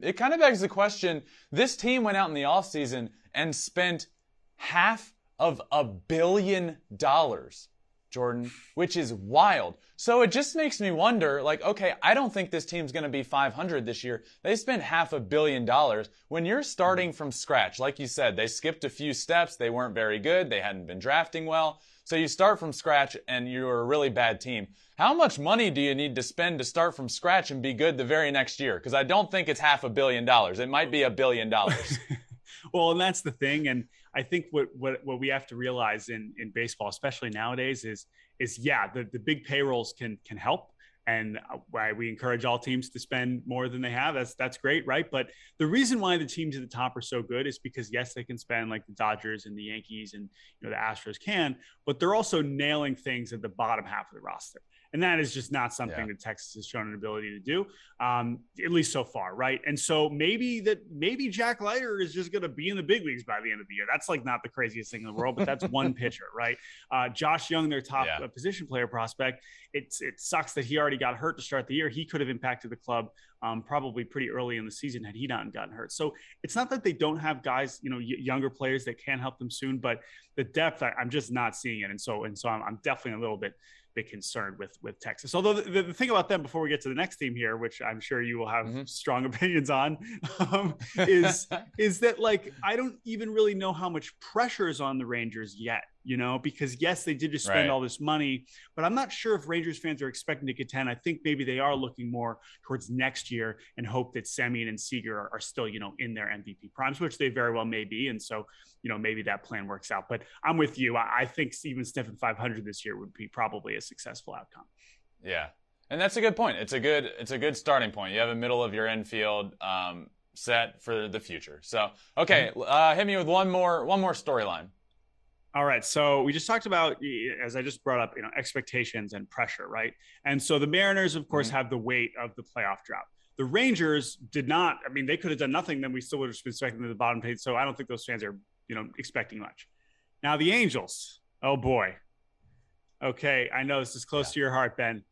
it kind of begs the question. This team went out in the offseason and spent half of a billion dollars Jordan, which is wild. So it just makes me wonder, like, okay, I don't think this team's going to be 500 this year. They spent half a billion dollars. When you're starting from scratch, like you said, they skipped a few steps. They weren't very good. They hadn't been drafting well. So you start from scratch and you're a really bad team. How much money do you need to spend to start from scratch and be good the very next year? Because I don't think it's half a billion dollars. It might be a billion dollars. [laughs] well, and that's the thing. And I think what what what we have to realize in in baseball, especially nowadays, is is yeah, the the big payrolls can can help, and uh, why we encourage all teams to spend more than they have. That's that's great, right? But the reason why the teams at the top are so good is because yes, they can spend like the Dodgers and the Yankees and you know the Astros can, but they're also nailing things at the bottom half of the roster and that is just not something yeah. that Texas has shown an ability to do, um, at least so far, right? And so maybe that maybe Jack Leiter is just going to be in the big leagues by the end of the year. That's like not the craziest thing in the world, but that's one [laughs] pitcher, right? Uh, Josh Jung, their top yeah. Uh, position player prospect. It's it sucks that he already got hurt to start the year. He could have impacted the club um, probably pretty early in the season had he not gotten hurt. So it's not that they don't have guys, you know, y- younger players that can help them soon, but the depth I, am just not seeing it, and so and so I'm, I'm definitely a little bit bit concerned with with Texas. Although the, the, thing about them, before we get to the next team here, which I'm sure you will have mm-hmm. strong [laughs] opinions on, um, [laughs] is is that like I don't even really know how much pressure is on the Rangers yet you know, because yes, they did just spend right. all this money, but I'm not sure if Rangers fans are expecting to contend. I think maybe they are looking more towards next year and hope that Semien and Seager are, are, still, you know, in their MVP primes, which they very well may be. And so, you know, maybe that plan works out. But I'm with you. I, I think even Stephen 500 this year would be probably a successful outcome. Yeah. And that's a good point. It's a good it's a good starting point. You have a middle of your infield um, set for the future. So okay, mm-hmm. uh, hit me with one more one more storyline. All right. So we just talked about, as I just brought up, you know, expectations and pressure, right? And so the Mariners, of course, mm-hmm. have the weight of the playoff drought. The Rangers did not. I mean, they could have done nothing, then we still would have been expecting them to the bottom page. So I don't think those fans are, you know, expecting much. Now the Angels. Oh boy. Okay, I know this is close yeah. to your heart, Ben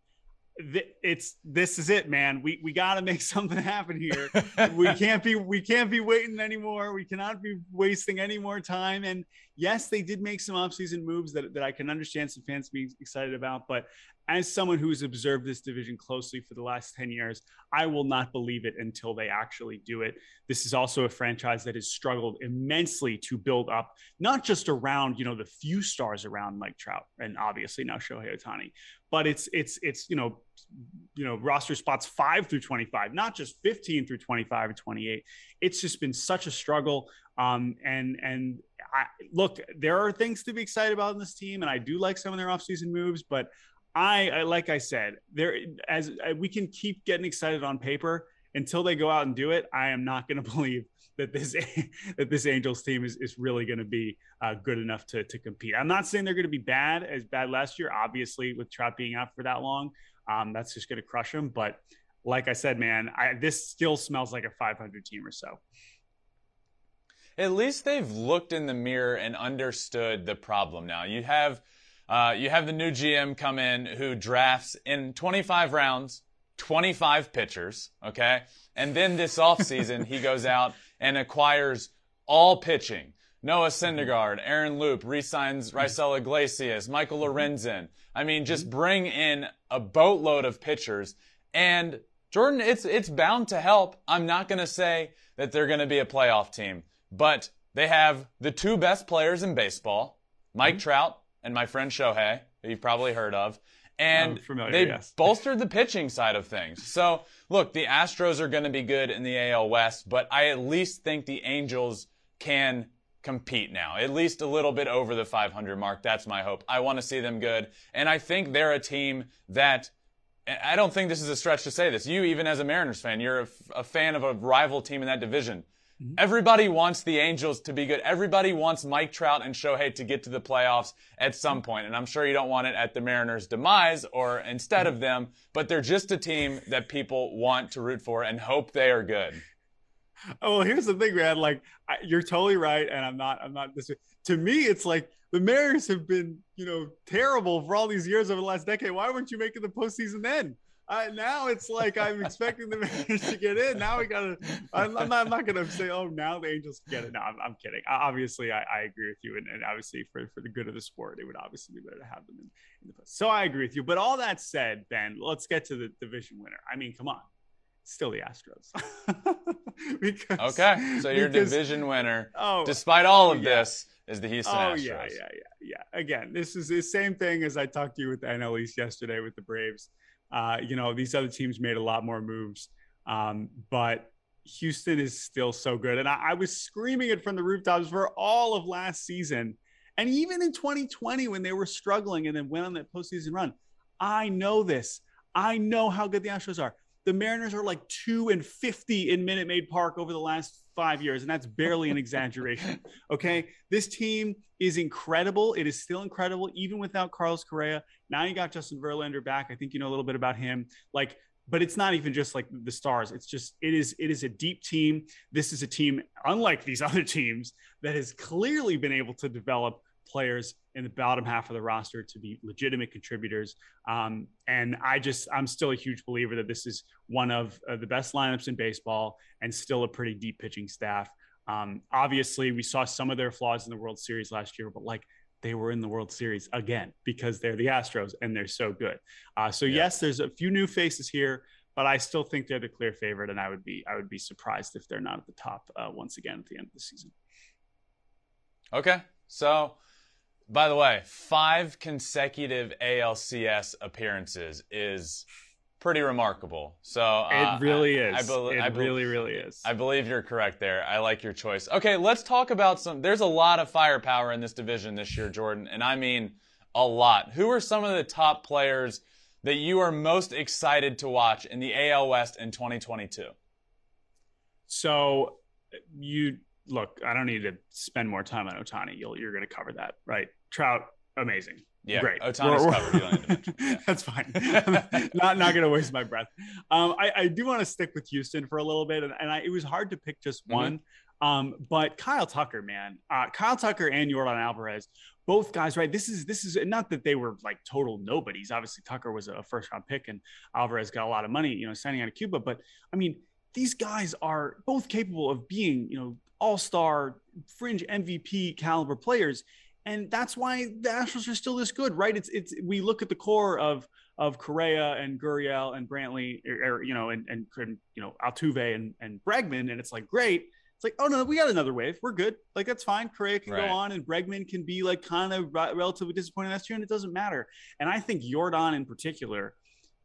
it's this is it man. We we got to make [laughs] something happen here. We [laughs] can't be we can't be waiting anymore. We cannot be wasting any more time. And yes, they did make some offseason moves that, that I can understand some fans being excited about, but as someone who's observed this division closely for the last 10 years, I will not believe it until they actually do it. This is also a franchise that has struggled immensely to build up, not just around, you know, the few stars around Mike Trout and obviously now Shohei Ohtani, but it's, it's, it's, you know, you know, roster spots five through 25, not just 15 through 25 or 28. It's just been such a struggle. Um, and, and I, look, there are things to be excited about in this team, and I do like some of their offseason moves, but I, I like I said, there as uh, we can keep getting excited on paper until they go out and do it. I am not going [laughs] to believe that this [laughs] that this Angels team is, is really going to be uh, good enough to to compete. I'm not saying they're going to be bad as bad last year. Obviously, with Trout being out for that long, um, that's just going to crush them. But like I said, man, I, this still smells like a 500 team or so. At least they've looked in the mirror and understood the problem. Now you have uh, you have the new GM come in who drafts in 25 rounds, 25 pitchers, okay? And then this offseason, he goes out and acquires all pitching. Noah Syndergaard, Aaron Loup, resigns Raisel Iglesias, Michael Lorenzen. I mean, just bring in a boatload of pitchers. And Jordan, it's, it's bound to help. I'm not going to say that they're going to be a playoff team, but they have the two best players in baseball, Mike mm-hmm. Trout and my friend Shohei, who you've probably heard of. And oh, familiar, they yes. [laughs] bolstered the pitching side of things. So, look, the Astros are going to be good in the AL West, but I at least think the Angels can compete now, at least a little bit over the 500 mark. That's my hope. I want to see them good. And I think they're a team that I don't think this is a stretch to say this. You, even as a Mariners fan, you're a, a fan of a rival team in that division. Mm-hmm. Everybody wants the Angels to be good. Everybody wants Mike Trout and Shohei to get to the playoffs at some mm-hmm. point. And I'm sure you don't want it at the Mariners' demise or instead of them, but they're just a team that people want to root for and hope they are good. Oh, well, here's the thing, man. Like, I, you're totally right, and I'm not. I'm not this. To me, it's like the Mariners have been, you know, terrible for all these years over the last decade. Why weren't you making the postseason then? I, now it's like I'm expecting the Mariners to get in. Now we gotta. I'm, I'm not. I'm not gonna say, oh, now the Angels get it. No, I'm, I'm kidding. Obviously, I, I, agree with you, and, and, obviously for, for the good of the sport, it would obviously be better to have them in, in the post. So I agree with you. But all that said, Ben, let's get to the division winner. I mean, come on, still the Astros. [laughs] because, okay, so your because, division winner, oh, despite all of oh, yeah. this, is the Houston oh, Astros. yeah, yeah, yeah, yeah. Again, this is the same thing as I talked to you with the NL East yesterday with the Braves. Uh, you know, these other teams made a lot more moves, um, but Houston is still so good. And I, I, was screaming it from the rooftops for all of last season. And even in 2020, when they were struggling and then went on that postseason run, I know this. I know how good the Astros are. The Mariners are like two and 50 in Minute Maid Park over the last five years, and that's barely an exaggeration. [laughs] Okay. This team is incredible. It is still incredible, even without Carlos Correa. Now you got Justin Verlander back. I think you know a little bit about him. Like, but it's not even just like the stars. It's just it is it is a deep team. This is a team unlike these [laughs] other teams that has clearly been able to develop players in the bottom half of the roster to be legitimate contributors. Um, and I just, I'm still a huge believer that this is one of uh, the best lineups in baseball and still a pretty deep pitching staff. Um, obviously, we saw some of their flaws in the World Series last year, but like they were in the World Series again because they're the Astros and they're so good. Uh, so yeah. yes, there's a few new faces here, but I still think they're the clear favorite, and I would be I would be surprised if they're not at the top uh, once again at the end of the season. Okay, so by the way, five consecutive ALCS appearances is pretty remarkable. So uh, it really is. I, be- it I be- really, really is. I believe you're correct there. I like your choice. Okay, let's talk about some. There's a lot of firepower in this division this year, Jordan, and I mean a lot. Who are some of the top players that you are most excited to watch in the AL West in 2022? So you look, I don't need to spend more time on Ohtani. You'll, you're going to cover that, right? Trout, amazing. Yeah, great. Ohtani's covered. Yeah. [laughs] That's fine. [laughs] not not going to waste my breath. Um, I, I do want to stick with Houston for a little bit, and, and I, it was hard to pick just mm-hmm. one. Um, but Kyle Tucker, man, uh, Kyle Tucker and Yordan Alvarez, both guys, right? This is this is not that they were like total nobodies. Obviously, Tucker was a first round pick, and Alvarez got a lot of money, you know, signing out of Cuba. But I mean, these guys are both capable of being, you know, all-star, fringe MVP caliber players. And that's why the Astros are still this good, right? It's it's we look at the core of of Correa and Gurriel and Brantley, or, or, you know, and and you know Altuve and and Bregman, and it's like great. It's like, oh no, we got another wave. We're good. Like that's fine. Correa can right. go on, and Bregman can be like kind of relatively disappointing last year, and it doesn't matter. And I think Yordan in particular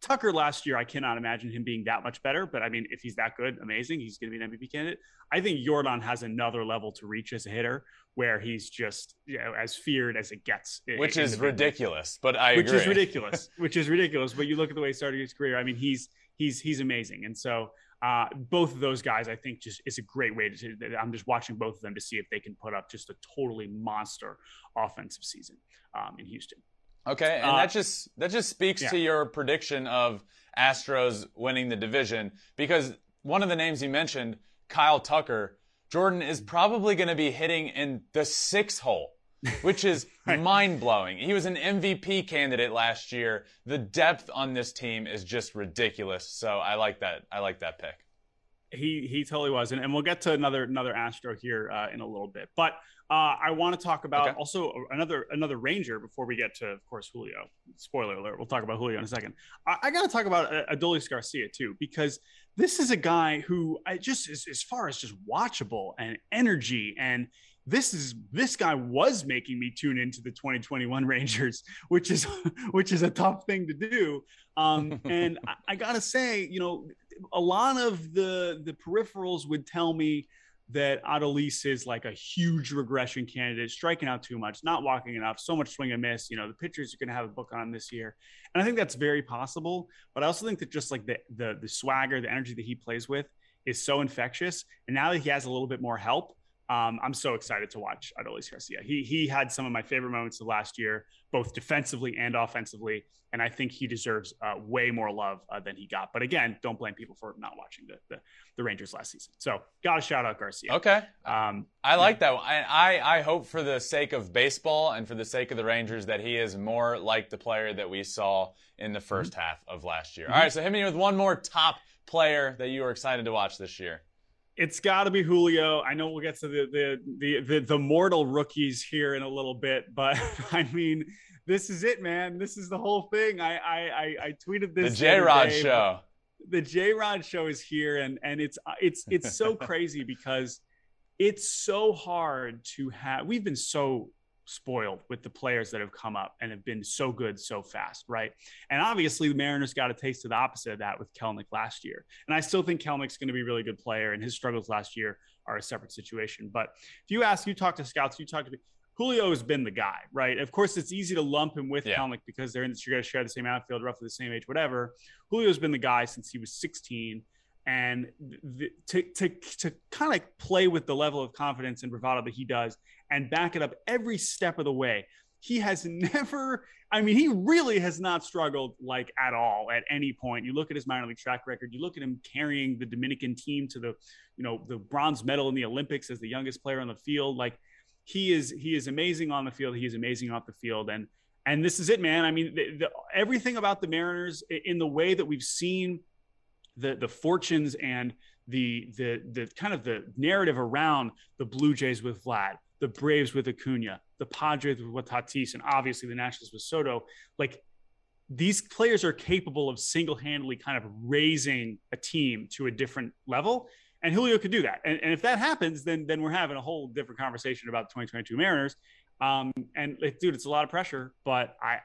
Tucker last year, I cannot imagine him being that much better. But I mean, if he's that good, amazing. He's going to be an MVP candidate. I think Yordan has another level to reach as a hitter where he's just you know, as feared as it gets. Which is ridiculous, but I Which agree. is ridiculous. [laughs] which is ridiculous. But you look at the way he started his career. I mean, he's he's he's amazing. And so uh, both of those guys, I think, just is a great way to. I'm just watching both of them to see if they can put up just a totally monster offensive season um, in Houston. Okay, and uh, that just that just speaks yeah. to your prediction of Astros winning the division because one of the names you mentioned, Kyle Tucker, Jordan is probably going to be hitting in the six hole, which is [laughs] right. mind blowing. He was an MVP candidate last year. The depth on this team is just ridiculous. So I like that. I like that pick. He he totally was, and, and we'll get to another another Astro here uh, in a little bit, but. Uh, I want to talk about okay. also another another Ranger before we get to, of course, Julio. Spoiler alert. We'll talk about Julio in a second. I, I got to talk about uh, Adolis Garcia too because this is a guy who I just as, as far as just watchable and energy and this is this guy was making me tune into the 2021 [laughs] Rangers, which is [laughs] which is a tough thing to do. Um, and [laughs] I, I, gotta say, you know, a lot of the the peripherals would tell me that Adolis is like a huge regression candidate, striking out too much, not walking enough, so much swing and miss. You know, the pitchers are going to have a book on this year, and I think that's very possible. But I also think that just like the the the swagger, the energy that he plays with is so infectious, and now that he has a little bit more help, um, I'm so excited to watch Adolis Garcia. He he had some of my favorite moments of last year, both defensively and offensively, and I think he deserves uh, way more love uh, than he got. But again, don't blame people for not watching the the, the Rangers last season. So, got to shout out Garcia. Okay, um, I like that. I, I I hope for the sake of baseball and for the sake of the Rangers that he is more like the player that we saw in the 1st mm-hmm. half of last year. Mm-hmm. All right, so hit me with one more top player that you are excited to watch this year it's got to be Julio. I know we'll get to the, the, the the the mortal rookies here in a little bit, but [laughs] I mean, this is it, man. This is the whole thing. I I I, tweeted this. The J Rod show. The J Rod show is here, and and it's it's it's so [laughs] crazy because it's so hard to have. We've been so spoiled with the players that have come up and have been so good so fast, right? And obviously, the Mariners got a taste of the opposite of that with Kelenic last year. And I still think Kelenic's going to be a really good player, and his struggles last year are a separate situation. But if you ask, you talk to scouts, you talk to Julio has been the guy, right? Of course, it's easy to lump him with yeah. Kelenic because they're in you're going to share the same outfield, roughly the same age, whatever. Julio's been the guy since he was 16 and the, to to to kind of play with the level of confidence and bravado that he does and back it up every step of the way. He has [laughs] never, I mean, he really has not struggled like at all at any point. You look at his minor league track record, you look at him carrying the Dominican team to the, you know, the bronze medal in the Olympics as the youngest player on the field. Like he is, he is amazing on the field. He is amazing off the field. And, and this is it, man. I mean, the, the, everything about the Mariners in the way that we've seen the the fortunes and the the the kind of the narrative around the Blue Jays with Vlad, the Braves with Acuna, the Padres with Tatis, and obviously the Nationals with Soto. Like these players are capable of single-handedly kind of raising a team to a different level. And Julio could do that. And, and if that happens, then then we're having a whole different conversation about the 2022 Mariners. Um, and dude, it's a lot of pressure, but I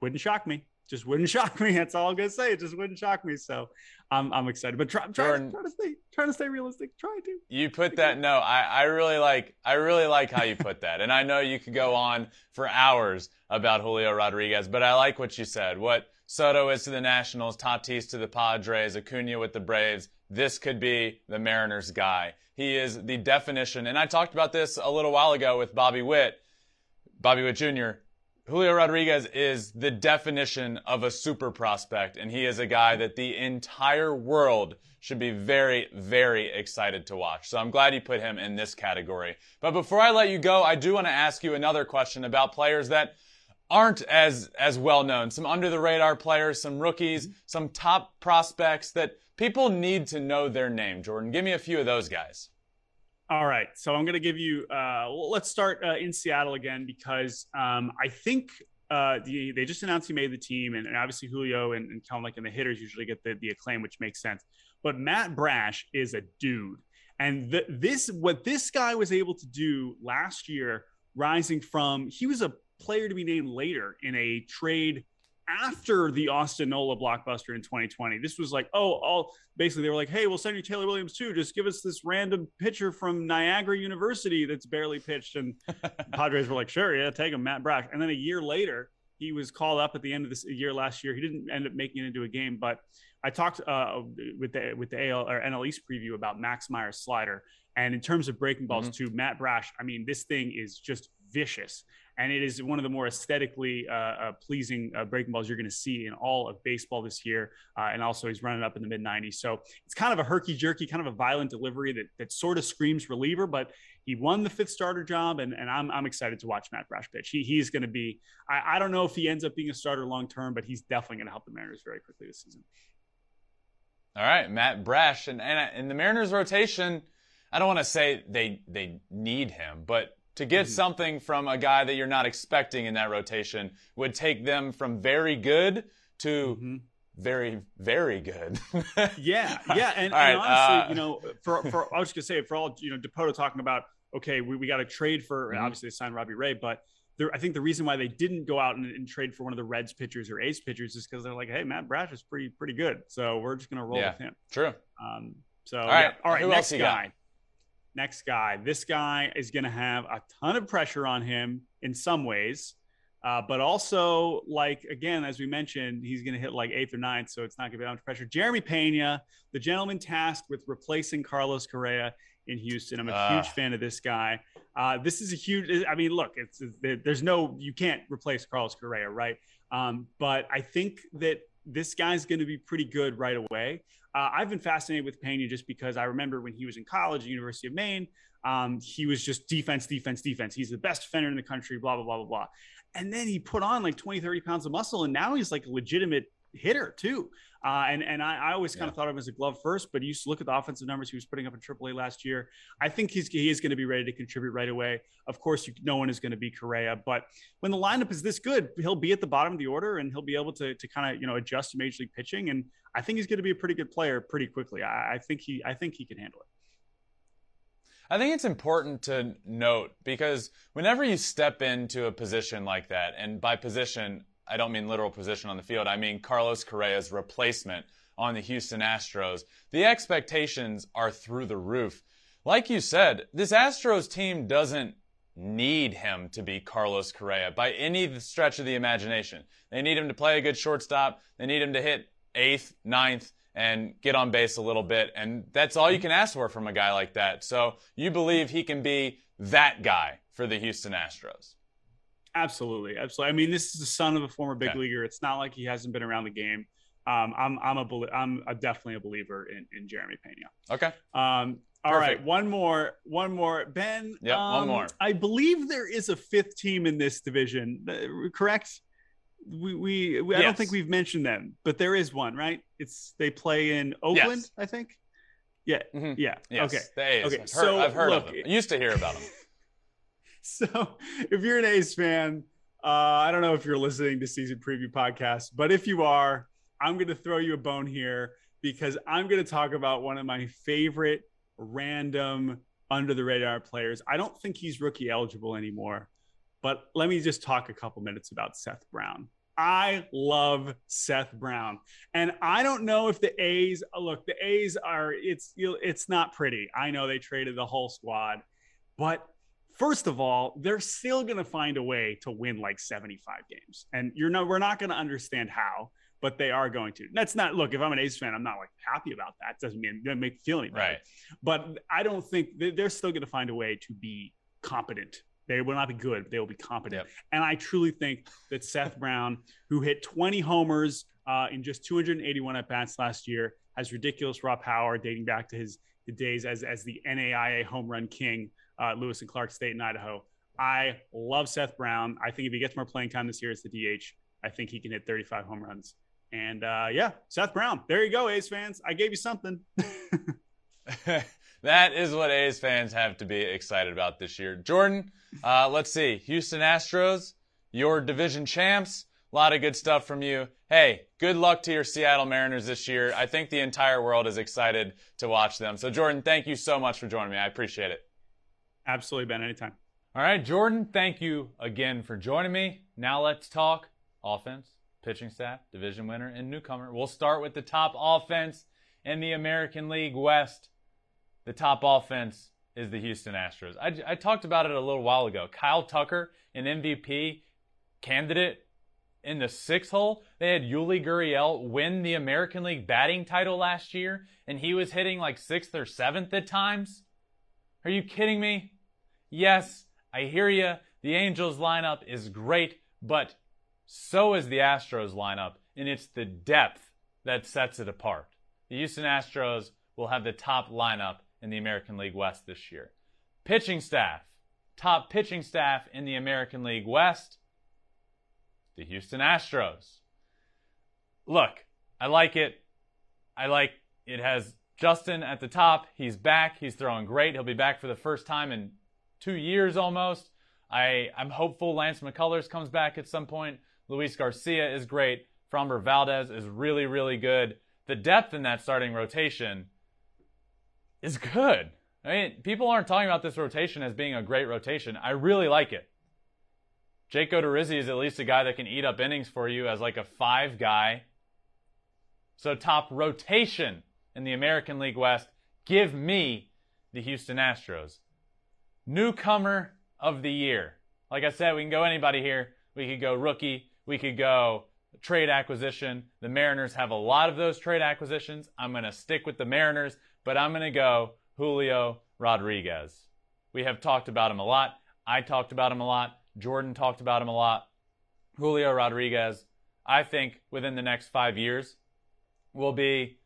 wouldn't shock me just wouldn't [laughs] shock me. That's all I'm gonna say. It just wouldn't shock me. So I'm I'm excited. But try, I'm trying, trying to stay trying to stay realistic. Try to. You put that no, I, I really like I really like how you put that. And I know you could go on for hours about Julio Rodriguez, but I like what you said. What Soto is to the Nationals, Tatis to the Padres, Acuna with the Braves. This could be the Mariners guy. He is the definition, and I talked about this a little while ago with Bobby Witt, Bobby Witt Jr. Julio Rodriguez is the definition of a super prospect, and he is a guy that the entire world should be very, very excited to watch. So I'm glad you put him in this category. But before I let you go, I do want to ask you another question about players that aren't as as well known. Some under the radar players, some rookies, mm-hmm. some top prospects that people need to know their name. Jordan, give me a few of those guys. All right, so I'm going to give you. Uh, let's start uh, in Seattle again because um, I think uh, the, they just announced he made the team, and, and obviously Julio and, and Kelenic and the hitters usually get the, the acclaim, which makes sense. But Matt Brash is a dude, and the, this what this guy was able to do last year, rising from he was a player to be named later in a trade after the Austin Nola blockbuster in 2020. This was like, oh, all basically they were like, hey, we'll send you Taylor Williams too. Just give us this random pitcher from Niagara University that's barely pitched. And [laughs] Padres were like, sure, yeah, take him, Matt Brash. And then a year later, he was called up at the end of this year last year. He didn't end up making it into a game, but I talked uh, with the with the AL or NL East preview about Max Meyer's slider. And in terms of breaking balls mm-hmm. too, Matt Brash, I mean, this thing is just vicious and it is one of the more aesthetically uh, uh, pleasing uh, breaking balls you're going to see in all of baseball this year. Uh, and also, he's running up in the mid 90s. So it's kind of a herky jerky, kind of a violent delivery that that sort of screams reliever, but he won the fifth starter job, and, and I'm, I'm excited to watch Matt Brash pitch. He, he's going to be, I, I don't know if he ends up being a starter long term, but he's definitely going to help the Mariners very quickly this season. All right, Matt Brash. And, and in the Mariners rotation, I don't want to say they they need him, but to get mm-hmm. something from a guy that you're not expecting in that rotation would take them from very good to mm-hmm. very very good. [laughs] yeah, yeah, and, right, honestly, uh, you know, for for I was just gonna say for all you know, Dipoto talking about okay, we, we got to trade for mm-hmm. obviously they signed Robbie Ray, but there, I think the reason why they didn't go out and, and, trade for one of the Reds pitchers or A's pitchers is because they're like, hey, Matt Brash is pretty pretty good, so we're just gonna roll yeah, with him. True. Um, so all right, yeah. all right, Who next guy. Got? Next guy. This guy is going to have a ton of pressure on him in some ways, uh, but also, like, again, as we mentioned, he's going to hit like eighth or ninth, so it's not going to be that much pressure. Jeremy Pena, the gentleman tasked with replacing Carlos Correa in Houston. I'm a uh. huge fan of this guy. Uh, this is a huge, I mean, look, it's, there's no, you can't replace Carlos Correa, right? Um, but I think that this guy's going to be pretty good right away. Uh, I've been fascinated with Pena just because I remember when he was in college at University of Maine, um, he was just defense, defense, defense. He's the best defender in the country, blah, blah, blah, blah, blah. And then he put on like 20, 30 pounds of muscle, and now he's like a legitimate hitter too. Uh, and and I, I always kind yeah. of thought of him as a glove first, but you used to look at the offensive numbers he was putting up in AAA last year. I think he's he is going to be ready to contribute right away. Of course, you, no one is going to be Correa, but when the lineup is this good, he'll be at the bottom of the order and he'll be able to to kind of you know adjust to major league pitching. And I think he's going to be a pretty good player pretty quickly. I, I think he I think he can handle it. I think it's important to note because whenever you step into a position like that, and by position, I don't mean literal position on the field. I mean Carlos Correa's replacement on the Houston Astros. The expectations are through the roof. Like you said, this Astros team doesn't need him to be Carlos Correa by any stretch of the imagination. They need him to play a good shortstop. They need him to hit eighth, ninth, and get on base a little bit. And that's all you can ask for from a guy like that. So you believe he can be that guy for the Houston Astros. Absolutely, absolutely. I mean, this is the son of a former big yeah. leaguer. It's not like he hasn't been around the game. Um, I'm I'm a I'm a definitely a believer in, in Jeremy Pena. Okay. Um, all Perfect. right, one more, one more. Ben. Yeah, um, one more. I believe there is a fifth team in this division. Uh, correct? We we, we yes. I don't think we've mentioned them, but there is one, right? It's they play in Oakland, yes. I think. Yeah. Mm-hmm. Yeah. Yes. Okay. Okay. I've heard, so I've heard look, of them. I used to hear about them. [laughs] so if you're an A's fan, uh, I don't know if you're listening to season preview podcast, but if you are, I'm going to throw you a bone here because I'm going to talk about one of my favorite random under the radar players. I don't think he's rookie eligible anymore, but let me just talk a couple minutes about Seth Brown. I love Seth Brown. And I don't know if the A's look, the A's are it's you it's not pretty. I know they traded the whole squad, but first of all, they're still going to find a way to win like 75 games. And you're no, we're not going to understand how, but they are going to. That's not, look, if I'm an A's fan, I'm not like happy about that. Doesn't mean it make me feel any better. Right. But I don't think they're still going to find a way to be competent. They will not be good, but they will be competent. Yep. And I truly think that Seth [laughs] Brown, who hit 20 homers uh, in just 281 at bats last year, has ridiculous raw power dating back to his the days as as the NAIA home run king uh, Lewis and Clark State in Idaho. I love Seth Brown. I think if he gets more playing time this year as the DH, I think he can hit 35 home runs And uh, yeah, Seth Brown. There you go, A's fans. I gave you something. [laughs] [laughs] that is what A's fans have to be excited about this year. Jordan, uh, let's see. Houston Astros, your division champs. A lot of good stuff from you. Hey, good luck to your Seattle Mariners this year. I think the entire world is excited to watch them. So, Jordan, thank you so much for joining me. I appreciate it. Absolutely, Ben. Anytime. All right, Jordan, thank you again for joining me. Now let's talk offense, pitching staff, division winner, and newcomer. We'll start with the top offense in the American League West. The top offense is the Houston Astros. I, I talked about it a little while ago. Kyle Tucker, an MVP candidate in the sixth hole. They had Yuli Gurriel win the American League batting title last year, and he was hitting like sixth or seventh at times. Are you kidding me? Yes, I hear you. The Angels lineup is great, but so is the Astros lineup, and it's the depth that sets it apart. The Houston Astros will have the top lineup in the American League West this year. Pitching staff, top pitching staff in the American League West, the Houston Astros. Look, I like it. I like it has Justin at the top. He's back. He's throwing great. He'll be back for the first time in two years almost. I, I'm hopeful Lance McCullers comes back at some point. Luis Garcia is great. Framber Valdez is really, really good. The depth in that starting rotation is good. I mean, people aren't talking about this rotation as being a great rotation. I really like it. Jake Odorizzi is at least a guy that can eat up innings for you as like a five guy. So top rotation in the American League West, give me the Houston Astros newcomer of the year. Like I said, we can go anybody here. We could go rookie. We could go trade acquisition. The Mariners have a lot of those trade acquisitions. I'm going to stick with the Mariners, but I'm going to go Julio Rodriguez. We have talked about him a lot. I talked about him a lot. Jordan talked about him a lot. Julio Rodriguez, I think within the next five years, will be,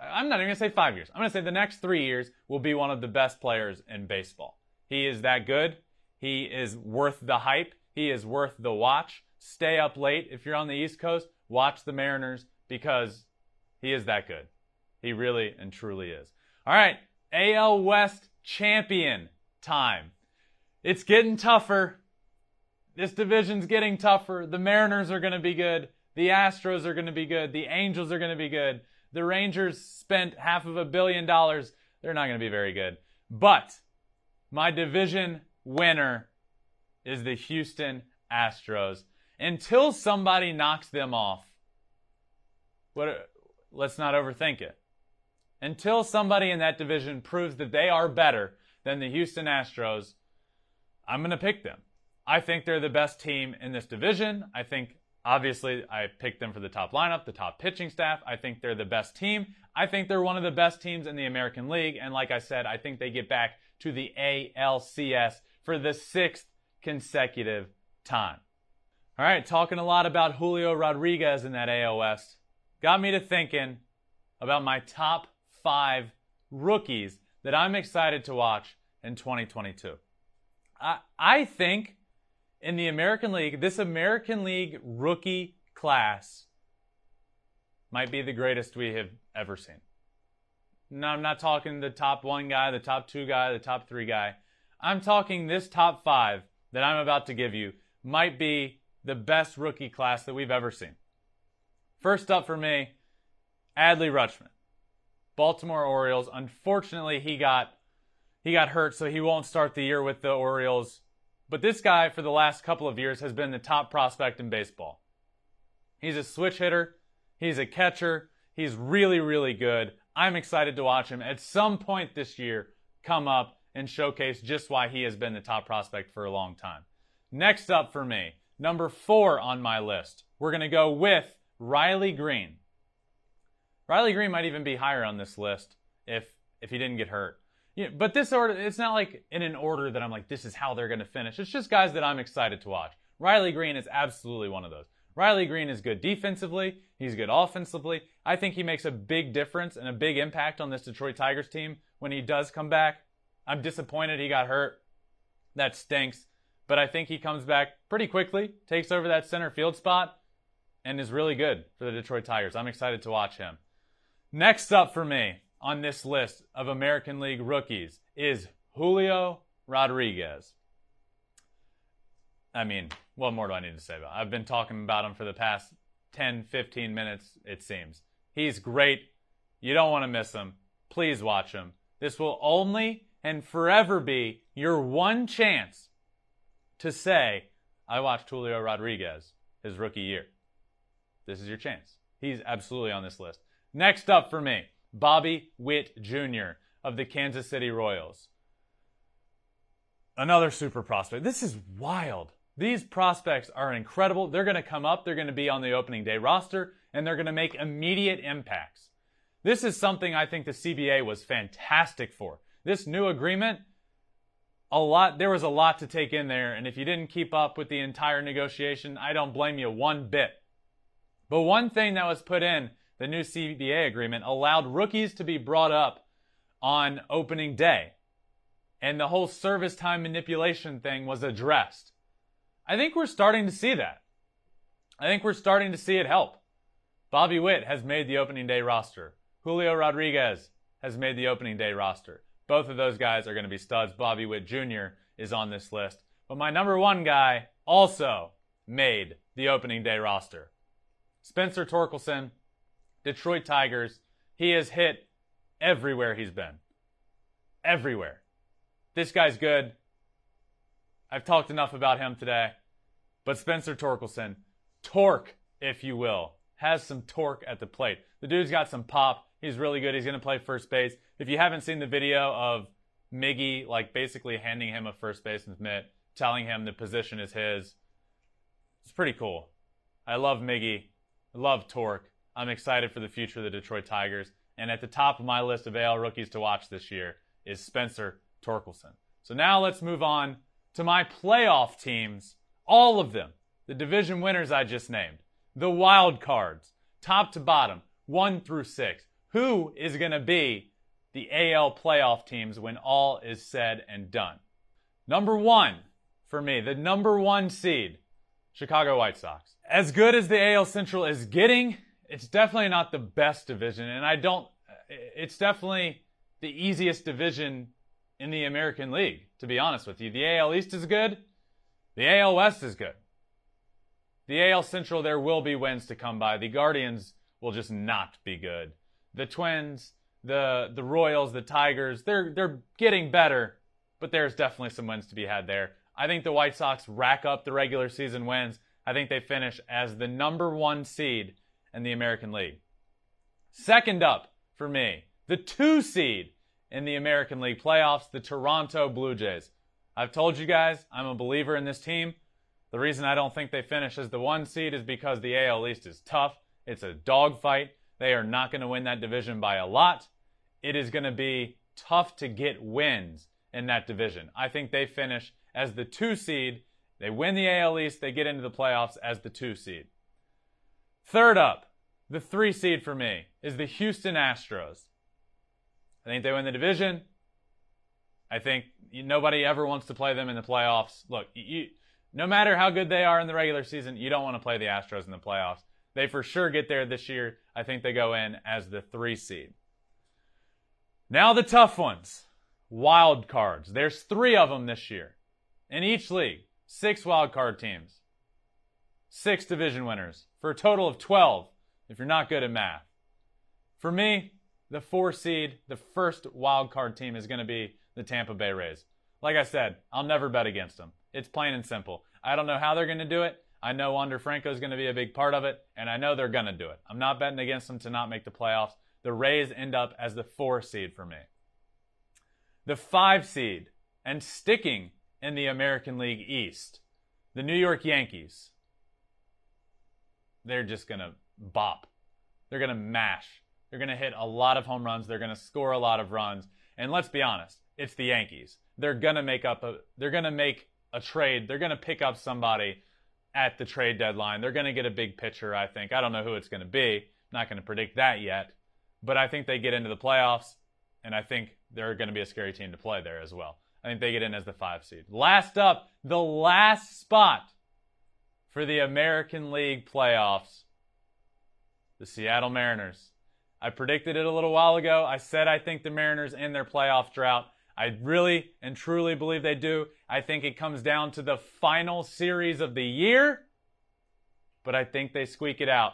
I'm not even going to say five years. I'm going to say the next three years will be one of the best players in baseball. He is that good. He is worth the hype. He is worth the watch. Stay up late if you're on the East Coast. Watch the Mariners because he is that good. He really and truly is. All right, AL West champion time. It's getting tougher. This division's getting tougher. The Mariners are going to be good. The Astros are going to be good. The Angels are going to be good. The Rangers spent half of a billion dollars. They're not going to be very good. But my division winner is the Houston Astros. Until somebody knocks them off, what, let's not overthink it. Until somebody in that division proves that they are better than the Houston Astros, I'm going to pick them. I think they're the best team in this division. I think, obviously, I picked them for the top lineup, the top pitching staff. I think they're the best team. I think they're one of the best teams in the American League. And like I said, I think they get back to the ALCS for the sixth consecutive time. All right, talking a lot about Julio Rodriguez in that AOS got me to thinking about my top five rookies that I'm excited to watch in 2022. I, I think in the American League, this American League rookie class might be the greatest we have ever seen. No, I'm not talking the top one guy, the top two guy, the top three guy. I'm talking this top five that I'm about to give you might be the best rookie class that we've ever seen. First up for me, Adley Rutschman, Baltimore Orioles. Unfortunately, he got he got hurt, so he won't start the year with the Orioles. But this guy, for the last couple of years, has been the top prospect in baseball. He's a switch hitter. He's a catcher. He's really, really good. I'm excited to watch him at some point this year come up and showcase just why he has been the top prospect for a long time. Next up for me, number four on my list, we're going to go with Riley Greene. Riley Greene might even be higher on this list if if he didn't get hurt. But this order, it's not like in an order that I'm like, this is how they're going to finish. It's just guys that I'm excited to watch. Riley Greene is absolutely one of those. Riley Greene is good defensively. He's good offensively. I think he makes a big difference and a big impact on this Detroit Tigers team when he does come back. I'm disappointed he got hurt. That stinks. But I think he comes back pretty quickly, takes over that center field spot. and is really good for the Detroit Tigers. I'm excited to watch him. Next up for me on this list of American League rookies is Julio Rodriguez. I mean, what more do I need to say about it? I've been talking about him for the past 10, 15 minutes, it seems. He's great. You don't want to miss him. Please watch him. This will only and forever be your one chance to say, I watched Julio Rodriguez his rookie year. This is your chance. He's absolutely on this list. Next up for me, Bobby Witt Jr. of the Kansas City Royals. Another super prospect. This is wild. These prospects are incredible. They're going to come up, they're going to be on the opening day roster, and they're going to make immediate impacts. This is something I think the CBA was fantastic for. This new agreement, a lot there was a lot to take in there, and if you didn't keep up with the entire negotiation, I don't blame you one bit. But one thing that was put in the new CBA agreement allowed rookies to be brought up on opening day. And the whole service time manipulation thing was addressed. I think we're starting to see that. I think we're starting to see it help. Bobby Witt has made the opening day roster. Julio Rodriguez has made the opening day roster. Both of those guys are going to be studs. Bobby Witt Jr. is on this list. But my number one guy also made the opening day roster. Spencer Torkelson, Detroit Tigers. He has hit everywhere he's been. Everywhere. This guy's good. I've talked enough about him today. But Spencer Torkelson, torque, if you will, has some torque at the plate. The dude's got some pop. He's really good. He's going to play first base. If you haven't seen the video of Miggy, like basically handing him a first baseman's mitt, telling him the position is his, it's pretty cool. I love Miggy. I love torque. I'm excited for the future of the Detroit Tigers. And at the top of my list of AL rookies to watch this year is Spencer Torkelson. So now let's move on to my playoff teams, all of them, the division winners I just named, the wild cards, top to bottom, one through six. Who is going to be the AL playoff teams when all is said and done? Number one for me, the number one seed, Chicago White Sox. As good as the AL Central is getting, it's definitely not the best division, and I don't. It's definitely the easiest division in the American League, to be honest with you. The AL East is good. The AL West is good. The AL Central, there will be wins to come by. The Guardians will just not be good. The Twins, the the Royals, the Tigers, they're they're getting better, but there's definitely some wins to be had there. I think the White Sox rack up the regular season wins. I think they finish as the number one seed in the American League. Second up for me, the two seed in the American League playoffs, the Toronto Blue Jays. I've told you guys I'm a believer in this team. The reason I don't think they finish as the one seed is because the AL East is tough. It's a dogfight. They are not going to win that division by a lot. It is going to be tough to get wins in that division. I think they finish as the two seed. They win the AL East. They get into the playoffs as the two seed. Third up, the three seed for me is the Houston Astros. I think they win the division. I think nobody ever wants to play them in the playoffs. Look, you, no matter how good they are in the regular season, you don't want to play the Astros in the playoffs. They for sure get there this year. I think they go in as the three seed. Now the tough ones. Wild cards. There's three of them this year. In each league, six wild card teams. Six division winners for a total of 12 if you're not good at math. For me, the four seed, the first wild card team is going to be the Tampa Bay Rays. Like I said, I'll never bet against them. It's plain and simple. I don't know how they're going to do it. I know Wander Franco is going to be a big part of it, and I know they're going to do it. I'm not betting against them to not make the playoffs. The Rays end up as the four seed for me. The five seed, and sticking in the American League East, the New York Yankees. They're just going to bop. They're going to mash they're going to hit a lot of home runs. They're going to score a lot of runs. And let's be honest, it's the Yankees. They're to make up a they're to make a trade. They're to pick up somebody at the trade deadline. They're to get a big pitcher, I think. I don't know who it's to be. I'm not to predict that yet. But I think they get into the playoffs and I think they're to be a scary team to play there as well. I think they get in as the 5 seed. Last up, the last spot for the American League playoffs the Seattle Mariners. I predicted it a little while ago. I said I think the Mariners in their playoff drought. I really and truly believe they do. I think it comes down to the final series of the year, but I think they squeak it out.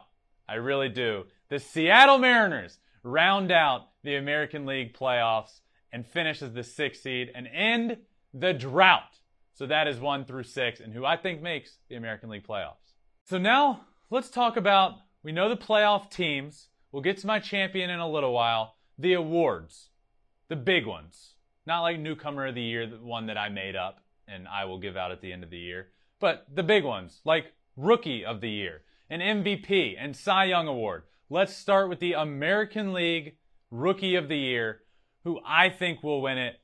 I really do. The Seattle Mariners round out the American League playoffs and finish as the sixth seed and end the drought. So that is one through six, and who I think makes the American League playoffs. So now let's talk about we know the playoff teams. We'll get to my champion in a little while. The awards, the big ones. Not like newcomer of the year, the one that I made up and I will give out at the end of the year, but the big ones like rookie of the year, an MVP, and Cy Young award. Let's start with the American League rookie of the year, who I think will win it.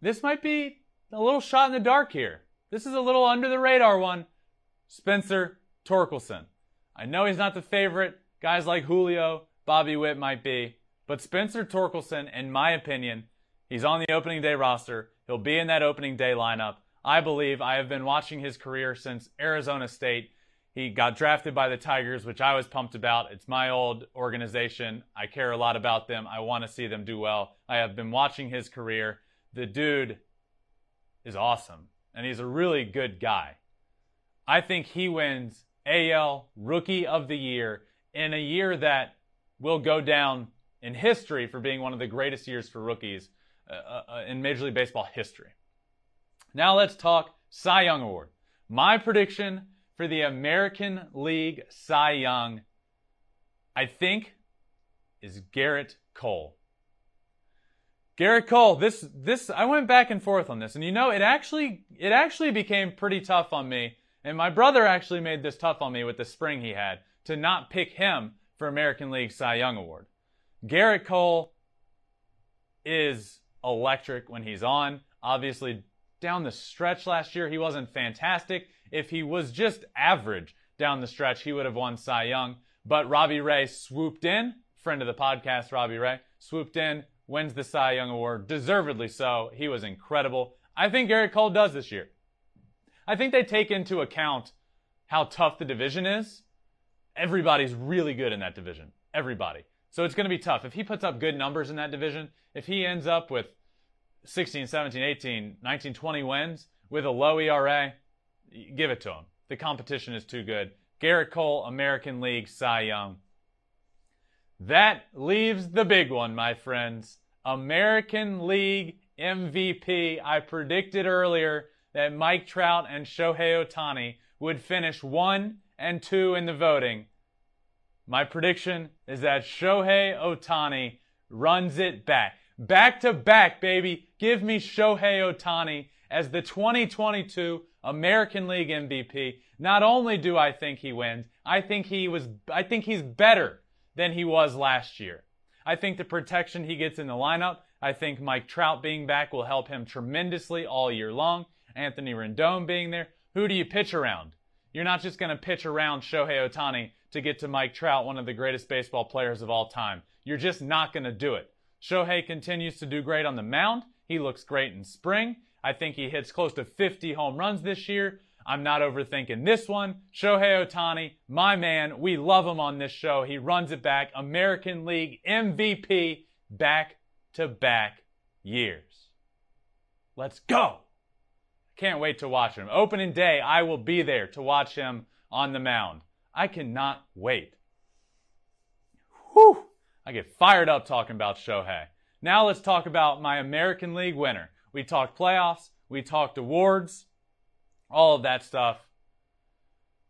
This might be a little shot in the dark here. This is a little under the radar one. Spencer Torkelson. I know he's not the favorite. Guys like Julio, Bobby Witt might be. But Spencer Torkelson, in my opinion, he's on the opening day roster. He'll be in that opening day lineup. I believe I have been watching his career since Arizona State. He got drafted by the Tigers, which I was pumped about. It's my old organization. I care a lot about them. I want to see them do well. I have been watching his career. The dude is awesome, and he's a really good guy. I think he wins AL Rookie of the Year in a year that will go down in history for being one of the greatest years for rookies uh, uh, uh, in Major League Baseball history. Now let's talk Cy Young Award. My prediction for the American League Cy Young, I think, is Gerrit Cole. Gerrit Cole, this this I went back and forth on this, and you know it actually it actually became pretty tough on me, and my brother actually made this tough on me with the spring he had to not pick him for American League Cy Young Award. Gerrit Cole is electric when he's on. Obviously, down the stretch last year, he wasn't fantastic. If he was just average down the stretch, he would have won Cy Young. But Robbie Ray swooped in, friend of the podcast, Robbie Ray, swooped in, wins the Cy Young Award, deservedly so. He was incredible. I think Gerrit Cole does this year. I think they take into account how tough the division is. Everybody's really good in that division. Everybody. So it's going to be tough. If he puts up good numbers in that division, if he ends up with 16, 17, 18, 19, 20 wins with a low ERA, give it to him. The competition is too good. Gerrit Cole, American League Cy Young. That leaves the big one, my friends. American League MVP. I predicted earlier that Mike Trout and Shohei Ohtani would finish one and two in the voting. My prediction is that Shohei Ohtani runs it back. Back to back, baby. Give me Shohei Ohtani as the 2022 American League MVP. Not only do I think he wins, I think he was I think he's better than he was last year. I think the protection he gets in the lineup, I think Mike Trout being back will help him tremendously all year long. Anthony Rendon being there. Who do you pitch around? You're not just going to pitch around Shohei Ohtani to get to Mike Trout, one of the greatest baseball players of all time. You're just not going to do it. Shohei continues to do great on the mound. He looks great in spring. I think he hits close to 50 home runs this year. I'm not overthinking this one. Shohei Ohtani, my man, we love him on this show. He runs it back. American League MVP back to back years. Let's go. Can't wait to watch him. Opening day, I will be there to watch him on the mound. I cannot wait. Whew. I get fired up talking about Shohei. Now let's talk about my American League winner. We talked playoffs, we talked awards, all of that stuff.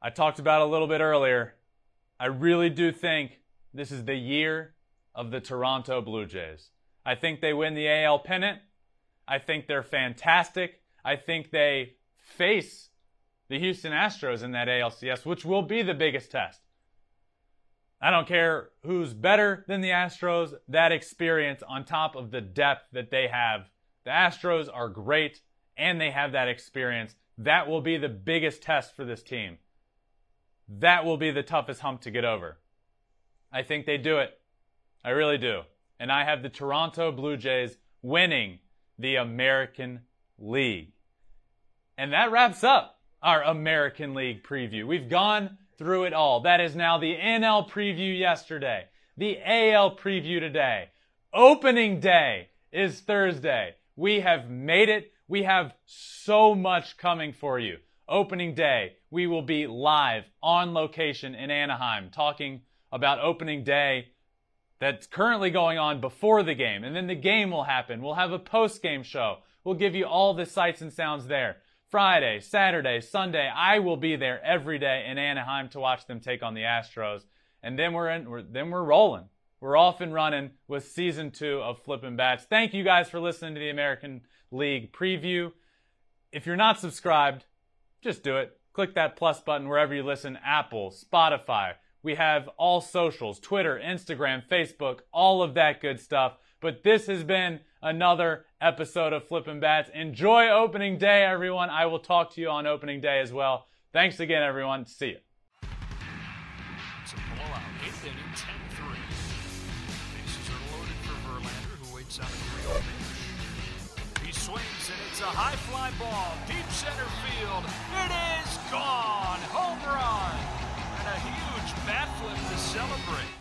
I talked about a little bit earlier. I really do think this is the year of the Toronto Blue Jays. I think they win the AL pennant. I think they're fantastic. I think they face the Houston Astros in that ALCS, which will be the biggest test. I don't care who's better than the Astros, that experience on top of the depth that they have. The Astros are great and they have that experience. That will be the biggest test for this team. That will be the toughest hump to get over. I think they do it. I really do. And I have the Toronto Blue Jays winning the American League. And that wraps up our American League preview. We've gone through it all. That is now the NL preview yesterday, the AL preview today. Opening day is Thursday. We have made it. We have so much coming for you. Opening day, we will be live on location in Anaheim talking about opening day that's currently going on before the game. And then the game will happen. We'll have a post game show. We'll give you all the sights and sounds there. Friday, Saturday, Sunday, I will be there every day in Anaheim to watch them take on the Astros. And then we're in, we're, then we're rolling. We're off and running with season two of Flipping Bats. Thank you guys for listening to the American League preview. If you're not subscribed, just do it. Click that plus button wherever you listen Apple, Spotify. We have all socials Twitter, Instagram, Facebook, all of that good stuff. But this has been another episode of Flipping Bats. Enjoy opening day, everyone. I will talk to you on opening day as well. Thanks again, everyone. See you. It's a blowout. Eighth inning, 10 3. Bases are loaded for Verlander, who waits on a real pitch. He swings, and it's a high fly ball, deep center field. It is gone. Home run. And a huge bat flip to celebrate.